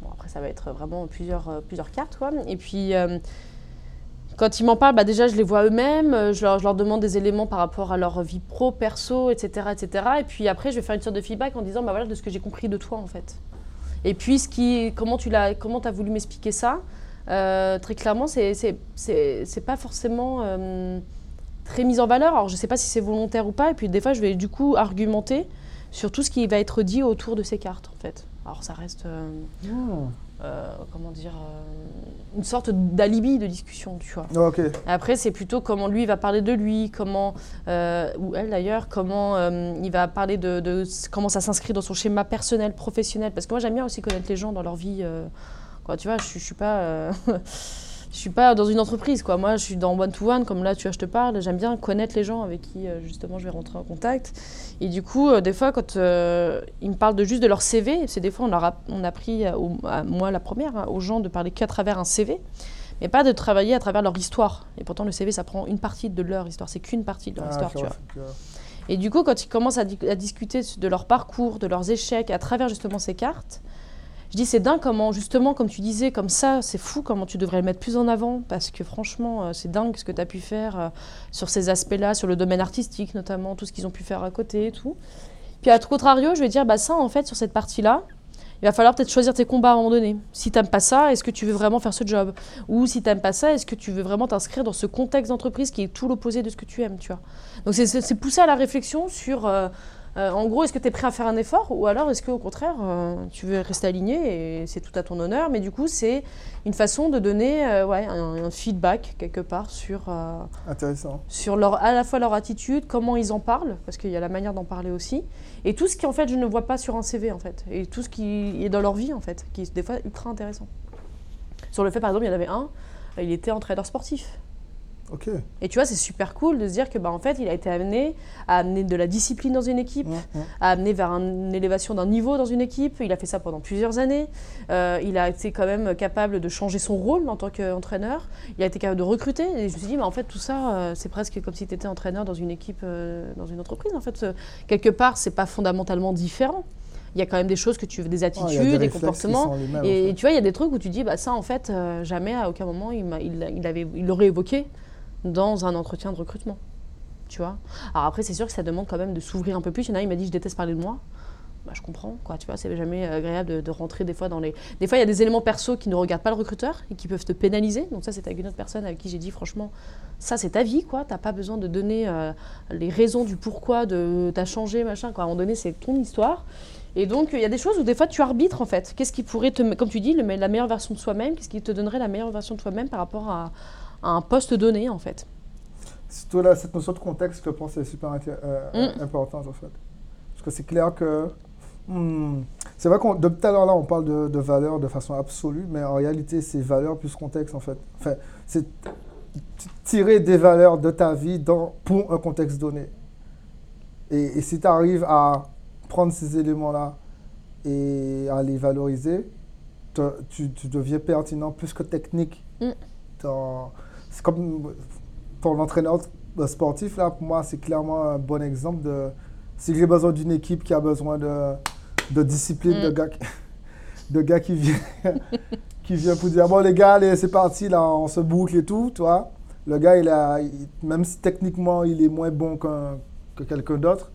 bon, après, ça va être vraiment plusieurs, euh, plusieurs cartes, quoi. Et puis. euh, quand ils m'en parlent, bah déjà, je les vois eux-mêmes, euh, je leur, demande des éléments par rapport à leur vie pro, perso, etc., etc. Et puis après, je vais faire une sorte de feedback en disant, bah voilà, de ce que j'ai compris de toi, en fait. Et puis, comment tu l'as, comment as voulu m'expliquer ça Euh, Très clairement, c'est, pas forcément, euh, très mise en valeur. Alors je sais pas si c'est volontaire ou pas. Et puis des fois, je vais du coup argumenter sur tout ce qui va être dit autour de ces cartes, en fait. Alors ça reste, euh, Hmm. euh, comment dire, euh, une sorte d'alibi de discussion, tu vois. Ah. Après, c'est plutôt comment lui va parler de lui, comment, ou elle d'ailleurs, comment il va parler de, comment ça s'inscrit dans son schéma personnel, professionnel. Parce que moi, j'aime bien aussi connaître les gens dans leur vie. quoi, tu vois, je, je suis pas. Je suis pas dans une entreprise, quoi. Moi, je suis dans one-to-one, comme là, tu vois, je te parle. J'aime bien connaître les gens avec qui, euh, justement, je vais rentrer en contact. Et du coup, euh, des fois, quand euh, ils me parlent de juste de leur CV, c'est des fois, on, leur a, on a appris, à, au- à moi la première, hein, aux gens de parler qu'à travers un CV, mais pas de travailler à travers leur histoire. Et pourtant, le CV, ça prend une partie de leur histoire. C'est qu'une partie de leur Ah, histoire, tu vois. Et du coup, quand ils commencent à, di- à discuter de leur parcours, de leurs échecs, à travers justement ces cartes, je dis c'est dingue comment, justement, comme tu disais, comme ça, c'est fou comment tu devrais le mettre plus en avant, parce que franchement, euh, c'est dingue ce que tu as pu faire euh, sur ces aspects-là, sur le domaine artistique notamment, tout ce qu'ils ont pu faire à côté et tout. Puis à contrario, je vais dire, bah ça, en fait, sur cette partie-là, il va falloir peut-être choisir tes combats à un moment donné. Si t'aimes pas ça, est-ce que tu veux vraiment faire ce job? Ou si t'aimes pas ça, est-ce que tu veux vraiment t'inscrire dans ce contexte d'entreprise qui est tout l'opposé de ce que tu aimes, tu vois? Donc c'est- pousser à la réflexion sur, euh, euh, en gros, est-ce que tu es prêt à faire un effort ou alors est-ce qu'au contraire, euh, tu veux rester aligné et c'est tout à ton honneur. Mais du coup, c'est une façon de donner euh, ouais, un, un feedback quelque part sur, Intéressant. sur leur, à la fois leur attitude, comment ils en parlent, parce qu'il y a la manière d'en parler aussi, et tout ce qui en fait je ne vois pas sur un CV en fait, et tout ce qui est dans leur vie en fait, qui est des fois ultra intéressant. Sur le fait par exemple, il y en avait un, il était entraîneur sportif. Et tu vois, c'est super cool de se dire que bah, en fait, il a été amené à amener de la discipline dans une équipe, à amener vers un- une élévation d'un niveau dans une équipe. Il a fait ça pendant plusieurs années. Euh, il a été quand même capable de changer son rôle en tant qu'entraîneur. Il a été capable de recruter. Et je me suis dit, mais en fait, tout ça, euh, c'est presque comme si tu étais entraîneur dans une équipe, euh, dans une entreprise. En fait, quelque part, c'est pas fondamentalement différent. Il y a quand même des choses que tu veux, des Ah, attitudes, des comportements. en Et fait. tu vois, il y a des trucs où tu dis, bah ça, en fait, euh, jamais, à aucun moment, il, il, il avait, il l'aurait évoqué dans un entretien de recrutement. Tu vois Alors après, c'est sûr que ça demande quand même de s'ouvrir un peu plus. Il y en a, il m'a dit, je déteste parler de moi. Bah, je comprends, quoi. Tu vois, c'est jamais agréable de, rentrer des fois dans les. Des fois, il y a des éléments perso qui ne regardent pas le recruteur et qui peuvent te pénaliser. Donc ça, c'est avec une autre personne avec qui j'ai dit, franchement, ça, c'est ta vie, quoi. T'as pas besoin de donner euh, les raisons du pourquoi de t'as changé, machin. Quoi. À un moment donné, c'est ton histoire. Et donc, il y a des choses où des fois tu arbitres en fait. Qu'est-ce qui pourrait te, comme tu dis, le- la meilleure version de soi-même Qu'est-ce qui te donnerait la meilleure version de toi-même par rapport à un poste donné en fait Surtout là, cette notion de contexte, je pense, est super euh, Mm. importante en fait. Parce que c'est clair que. hmm, c'est vrai qu'on de tout à l'heure là, on parle de, de valeurs de façon absolue, mais en réalité, c'est valeurs plus contexte en fait. Enfin, c'est tirer des valeurs de ta vie dans, pour un contexte donné. Et, et si tu arrives à prendre ces éléments-là et à les valoriser, te- tu, tu deviens pertinent plus que technique. Mm. Dans- C'est comme ton entraîneur sportif, là, pour moi, c'est clairement un bon exemple de si j'ai besoin d'une équipe qui a besoin de, de discipline, de Mm. gars, qui- de gars qui vient, qui vient pour dire bon les gars, allez, c'est parti, là, on se boucle et tout, tu vois. Le gars, il a, il- même si techniquement il est moins bon qu'un- que quelqu'un d'autre,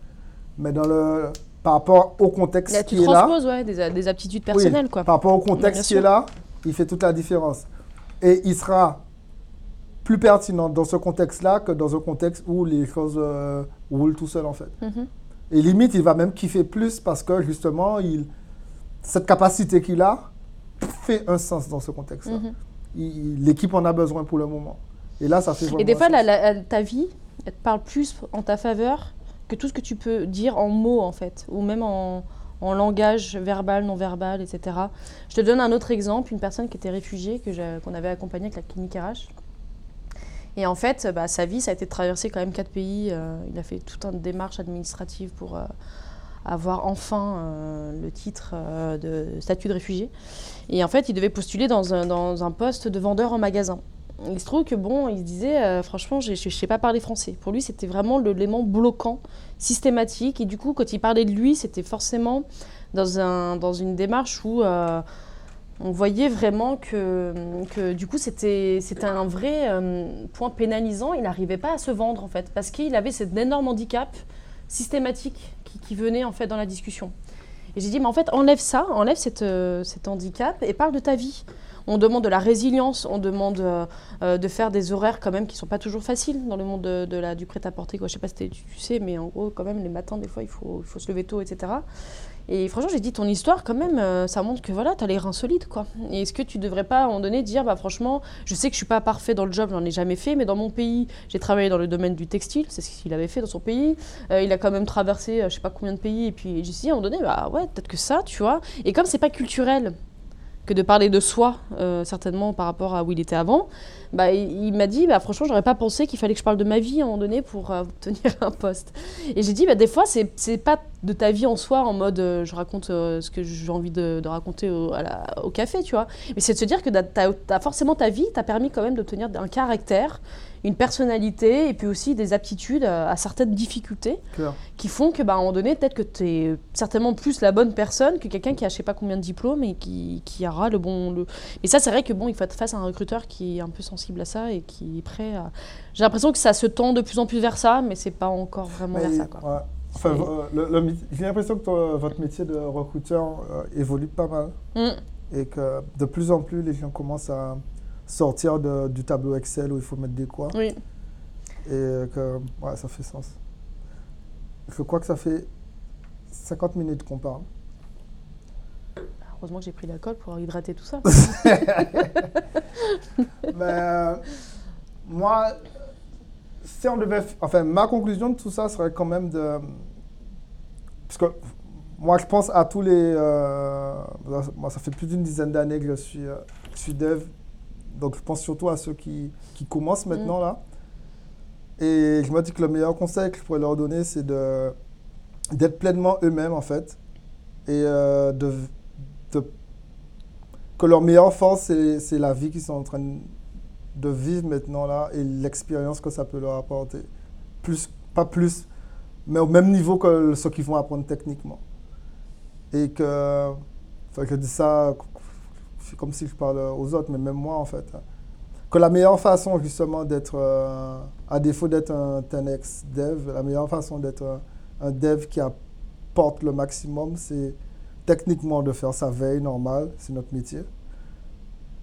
mais dans le, par rapport au contexte Là, qui est là, ouais, des, des aptitudes personnelles quoi. par rapport au contexte qui est là, il fait toute la différence. Et il sera plus pertinent dans ce contexte-là que dans un contexte où les choses euh, roulent tout seul en fait. Mhm. Et limite, il va même kiffer plus parce que justement, il, cette capacité qu'il a fait un sens dans ce contexte-là. Mhm. Il- L'équipe en a besoin pour le moment. Et là, ça fait vraiment Et des fois, sens. la- la- ta vie, elle te parle plus en ta faveur que tout ce que tu peux dire en mots, en fait, ou même en, en langage verbal, non verbal, etc. Je te donne un autre exemple, une personne qui était réfugiée, qu'on avait accompagnée avec la clinique RH. Et en fait, bah, sa vie, ça a été de traverser quand même quatre pays. euh, il a fait toute une démarche administrative pour euh, avoir enfin euh, le titre de statut de réfugié. Et en fait, il devait postuler dans un, poste de vendeur en magasin. Il se trouve que bon, il se disait, franchement, je ne sais pas parler français. Pour lui, c'était vraiment l'élément bloquant, systématique. Et du coup, quand il parlait de lui, c'était forcément dans, un, dans une démarche où on voyait vraiment que, du coup, c'était un vrai euh, point pénalisant. Il n'arrivait pas à se vendre, en fait, parce qu'il avait cet énorme handicap systématique qui, venait, en fait, dans la discussion. Et j'ai dit, mais en fait, enlève ça, enlève euh, cet handicap et parle de ta vie. on demande de la résilience, on demande euh, de faire des horaires quand même qui sont pas toujours faciles dans le monde de, la, du prêt-à-porter. Je sais pas si tu, tu sais, mais en gros, quand même, les matins, des fois, il faut, il faut se lever tôt, etc. Et franchement, j'ai dit, ton histoire, quand même, euh, ça montre que voilà, tu as les reins solides, quoi. Et est-ce que tu devrais pas, à un moment donné, dire, bah franchement, je sais que je suis pas parfait dans le job, j'en ai jamais fait, mais dans mon pays, j'ai travaillé dans le domaine du textile, c'est ce qu'il avait fait dans son pays. Euh, il a quand même traversé, euh, je sais pas combien de pays, et puis j'ai dit, à un moment donné, bah ouais, peut-être que ça, tu vois. Et comme c'est pas culturel que de parler de soi, euh, certainement par rapport à où il était avant, bah, il, m'a dit, bah, franchement, j'aurais pas pensé qu'il fallait que je parle de ma vie à un moment donné pour euh, obtenir un poste. Et j'ai dit, bah, des fois, c'est pas de ta vie en soi, en mode euh, je raconte ce que j'ai envie de, raconter au, café, tu vois. Mais c'est de se dire que as, forcément ta vie t'a permis quand même d'obtenir un caractère, une personnalité et puis aussi des aptitudes à, à certaines difficultés qui font que, bah, à un moment donné, peut-être que tu es certainement plus la bonne personne que quelqu'un qui a je sais pas combien de diplômes et qui, qui aura le bon. Le... Mais ça, c'est vrai que bon, il faut être face à un recruteur qui est un peu sensible à ça et qui est prêt à. J'ai l'impression que ça se tend de plus en plus vers ça, mais c'est pas encore vraiment vers ça. Quoi. ouais. Enfin, euh, j'ai l'impression que ton- votre métier de recruteur euh, évolue pas mal Mm. et que de plus en plus les gens commencent à sortir de- du tableau Excel où il faut mettre des quoi Oui. et que ouais, ça fait sens. Je crois que ça fait 50 minutes qu'on parle. Heureusement que j'ai pris l'alcool pour hydrater tout ça. Mais euh, moi, si on devait. Enfin, ma conclusion de tout ça serait quand même de. Parce que moi, je pense à tous les. euh, moi, ça fait plus d'une dizaine d'années que je suis, euh, je suis dev. Donc, je pense surtout à ceux qui, qui commencent maintenant là. Et je me dis que le meilleur conseil que je pourrais leur donner, c'est de d'être pleinement eux-mêmes en fait. Et euh, de, de que leur meilleure force, c'est c'est la vie qu'ils sont en train de- vivre maintenant là et l'expérience que ça peut leur apporter. Plus, pas plus, mais au même niveau que ce qu'ils vont apprendre techniquement. Et que, enfin, je dis ça, comme si je parle aux autres, mais même moi en fait. Que la meilleure façon justement d'être, euh, à défaut d'être un 10x dev, la meilleure façon d'être un, un dev qui apporte le maximum, c'est techniquement de faire sa veille normale, c'est notre métier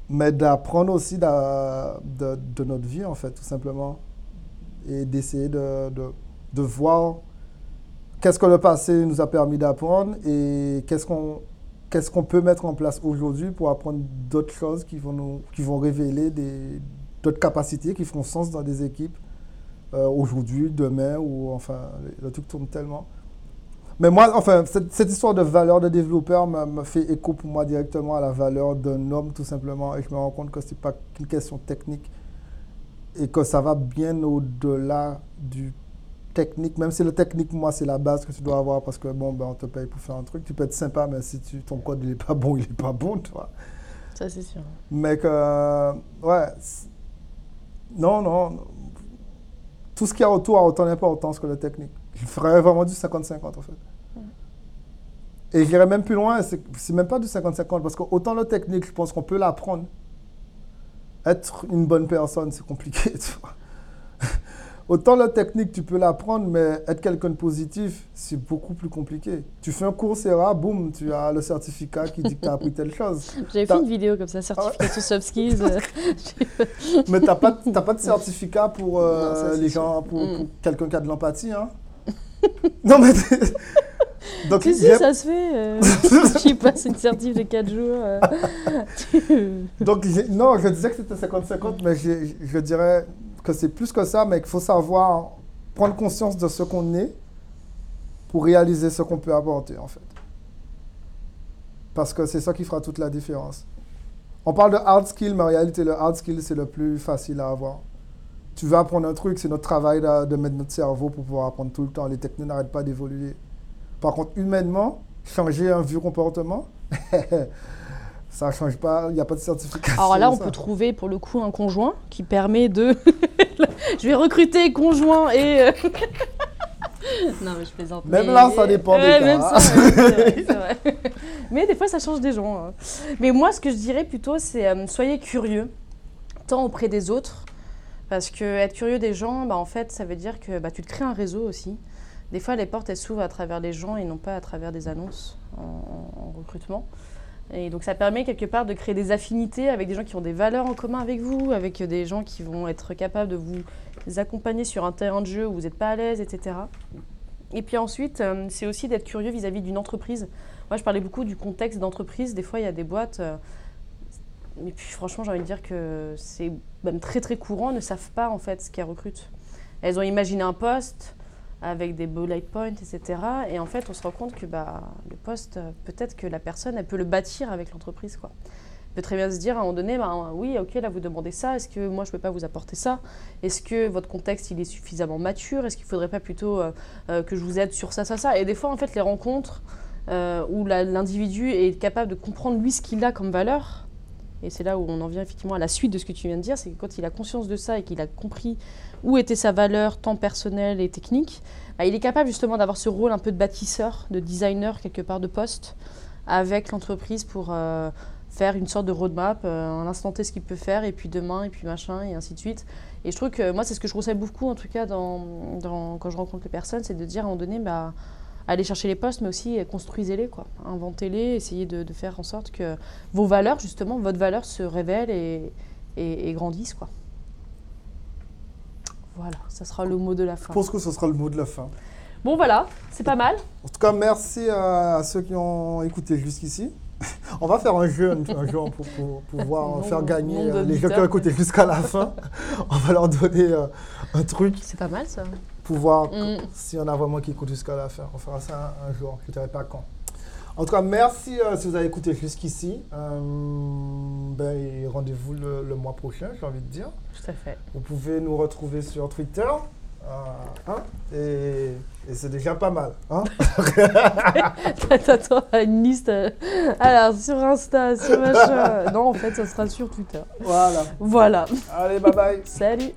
mais d'apprendre aussi de, de notre vie, en fait, tout simplement. Et d'essayer de, de, de voir qu'est-ce que le passé nous a permis d'apprendre et qu'est-ce qu'on qu'est-ce qu'on peut mettre en place aujourd'hui pour apprendre d'autres choses qui vont, nous, qui vont révéler d'autres capacités qui feront sens dans des équipes euh, aujourd'hui, demain, ou enfin, le, truc tourne tellement. Mais moi, enfin, cette, cette histoire de valeur de développeur me fait écho pour moi directement à la valeur d'un homme, tout simplement. Et je me rends compte que ce n'est pas qu'une question technique et que ça va bien au-delà du technique. Même si le technique, moi, c'est la base que tu dois avoir parce que, bon, ben, on te paye pour faire un truc. Tu peux être sympa, mais si tu, ton code il n'est pas bon, il n'est pas bon, tu vois. ça, c'est sûr. Mais que, ouais, non, non, tout ce qu'il y a autour a autant d'importance que le technique. Je ferais vraiment du 50-50 en fait. Et j'irais même plus loin, c'est c'est même pas du 50-50 parce que autant le technique, je pense qu'on peut l'apprendre. Être une bonne personne, c'est compliqué, tu vois. Autant le technique, tu peux l'apprendre, mais être quelqu'un de positif, c'est beaucoup plus compliqué. Tu fais un cours Coursera, boum, tu as le certificat qui dit que tu as appris telle chose. J'avais fait une vidéo comme ça, certification soft skills. euh, Mais t'as pas, t'as pas de certificat pour euh, Non, ça, c'est les gens, pour, Mm. pour quelqu'un qui a de l'empathie, hein? non mais donc Si, ça se fait. euh, J'y passe une certif de 4 jours. euh, tu- donc non, je disais que c'était 50-50, mais je dirais que c'est plus que ça, mais qu'il faut savoir prendre conscience de ce qu'on est pour réaliser ce qu'on peut apporter en fait. Parce que c'est ça qui fera toute la différence. On parle de hard skill, mais en réalité, le hard skill, c'est le plus facile à avoir. Tu veux apprendre un truc, c'est notre travail de, mettre notre cerveau pour pouvoir apprendre tout le temps. Les technos n'arrêtent pas d'évoluer. Par contre, humainement, changer un vieux comportement, ça ne change pas, il n'y a pas de certification. Alors là, on ça. peut trouver pour le coup un conjoint qui permet de. Je vais recruter conjoint et. euh, non, mais je plaisante. Même mais- là, ça dépend des cas, même ça, ouais, c'est vrai, c'est vrai. Mais des fois, ça change des gens. hein. Mais moi, ce que je dirais plutôt, c'est euh, soyez curieux, tant auprès des autres. Parce que être curieux des gens, bah, en fait, ça veut dire que bah, tu te crées un réseau aussi. Des fois, les portes, elles s'ouvrent à travers les gens et non pas à travers des annonces en recrutement. Et donc ça permet quelque part de créer des affinités avec des gens qui ont des valeurs en commun avec vous, avec des gens qui vont être capables de vous accompagner sur un terrain de jeu où vous n'êtes pas à l'aise, etc. Et puis ensuite, euh, c'est aussi d'être curieux vis-à-vis d'une entreprise. Moi, je parlais beaucoup du contexte d'entreprise. Des fois, il y a des boîtes, euh, et puis franchement, j'ai envie de dire que c'est même très très courant, ne savent pas en fait ce qu'elles recrutent. Elles ont imaginé un poste avec des bullet points, etc. Et en fait, on se rend compte que bah, le poste, euh, peut-être que la personne, elle peut le bâtir avec l'entreprise. quoi. Elle peut très bien se dire à un moment donné, bah, oui, ok, là vous demandez ça, est-ce que moi je ne peux pas vous apporter ça? Est-ce que votre contexte il est suffisamment mature? Est-ce qu'il ne faudrait pas plutôt euh, euh, que je vous aide sur ça, ça, ça? Et des fois, en fait, les rencontres où la- l'individu est capable de comprendre lui ce qu'il a comme valeur, et c'est là où on en vient effectivement à la suite de ce que tu viens de dire, c'est que quand il a conscience de ça et qu'il a compris où était sa valeur, tant personnelle et technique, bah, il est capable justement d'avoir ce rôle un peu de bâtisseur, de designer quelque part de poste avec l'entreprise pour euh, faire une sorte de roadmap, euh, à l'instant T ce qu'il peut faire, et puis demain, et puis machin, et ainsi de suite. Et je trouve que moi, c'est ce que je conseille beaucoup, en tout cas, quand je rencontre les personnes, c'est de dire à un moment donné, bah, allez chercher les postes, mais aussi construisez-les, quoi. Inventez-les, essayez de, de faire en sorte que vos valeurs, justement, votre valeur se révèle et, et, et grandisse, quoi. Voilà, ça sera le mot de la Je fin. pense que ce sera le mot de la fin. Bon, voilà, c'est pas mal. En tout cas, merci à, ceux qui ont écouté jusqu'ici. On va faire un jeu, un, jeu pour, pour pouvoir faire gagner euh, les gens qui ont écouté jusqu'à la fin. On va leur donner euh, un truc C'est pas mal, ça. Pour voir Mm. s'il y en a vraiment qui écoutent jusqu'à la fin. On fera ça un, un jour, je ne dirai pas quand. En tout cas, merci euh, si vous avez écouté jusqu'ici. Euh, ben, rendez-vous le, le mois prochain, j'ai envie de dire. Tout à fait. Vous pouvez nous retrouver sur Twitter. euh, hein, et et c'est déjà pas mal. Hein T'attends une liste. Alors, sur Insta, sur machin. Non, en fait, ça sera sur Twitter. voilà. Voilà. Allez, bye bye. Salut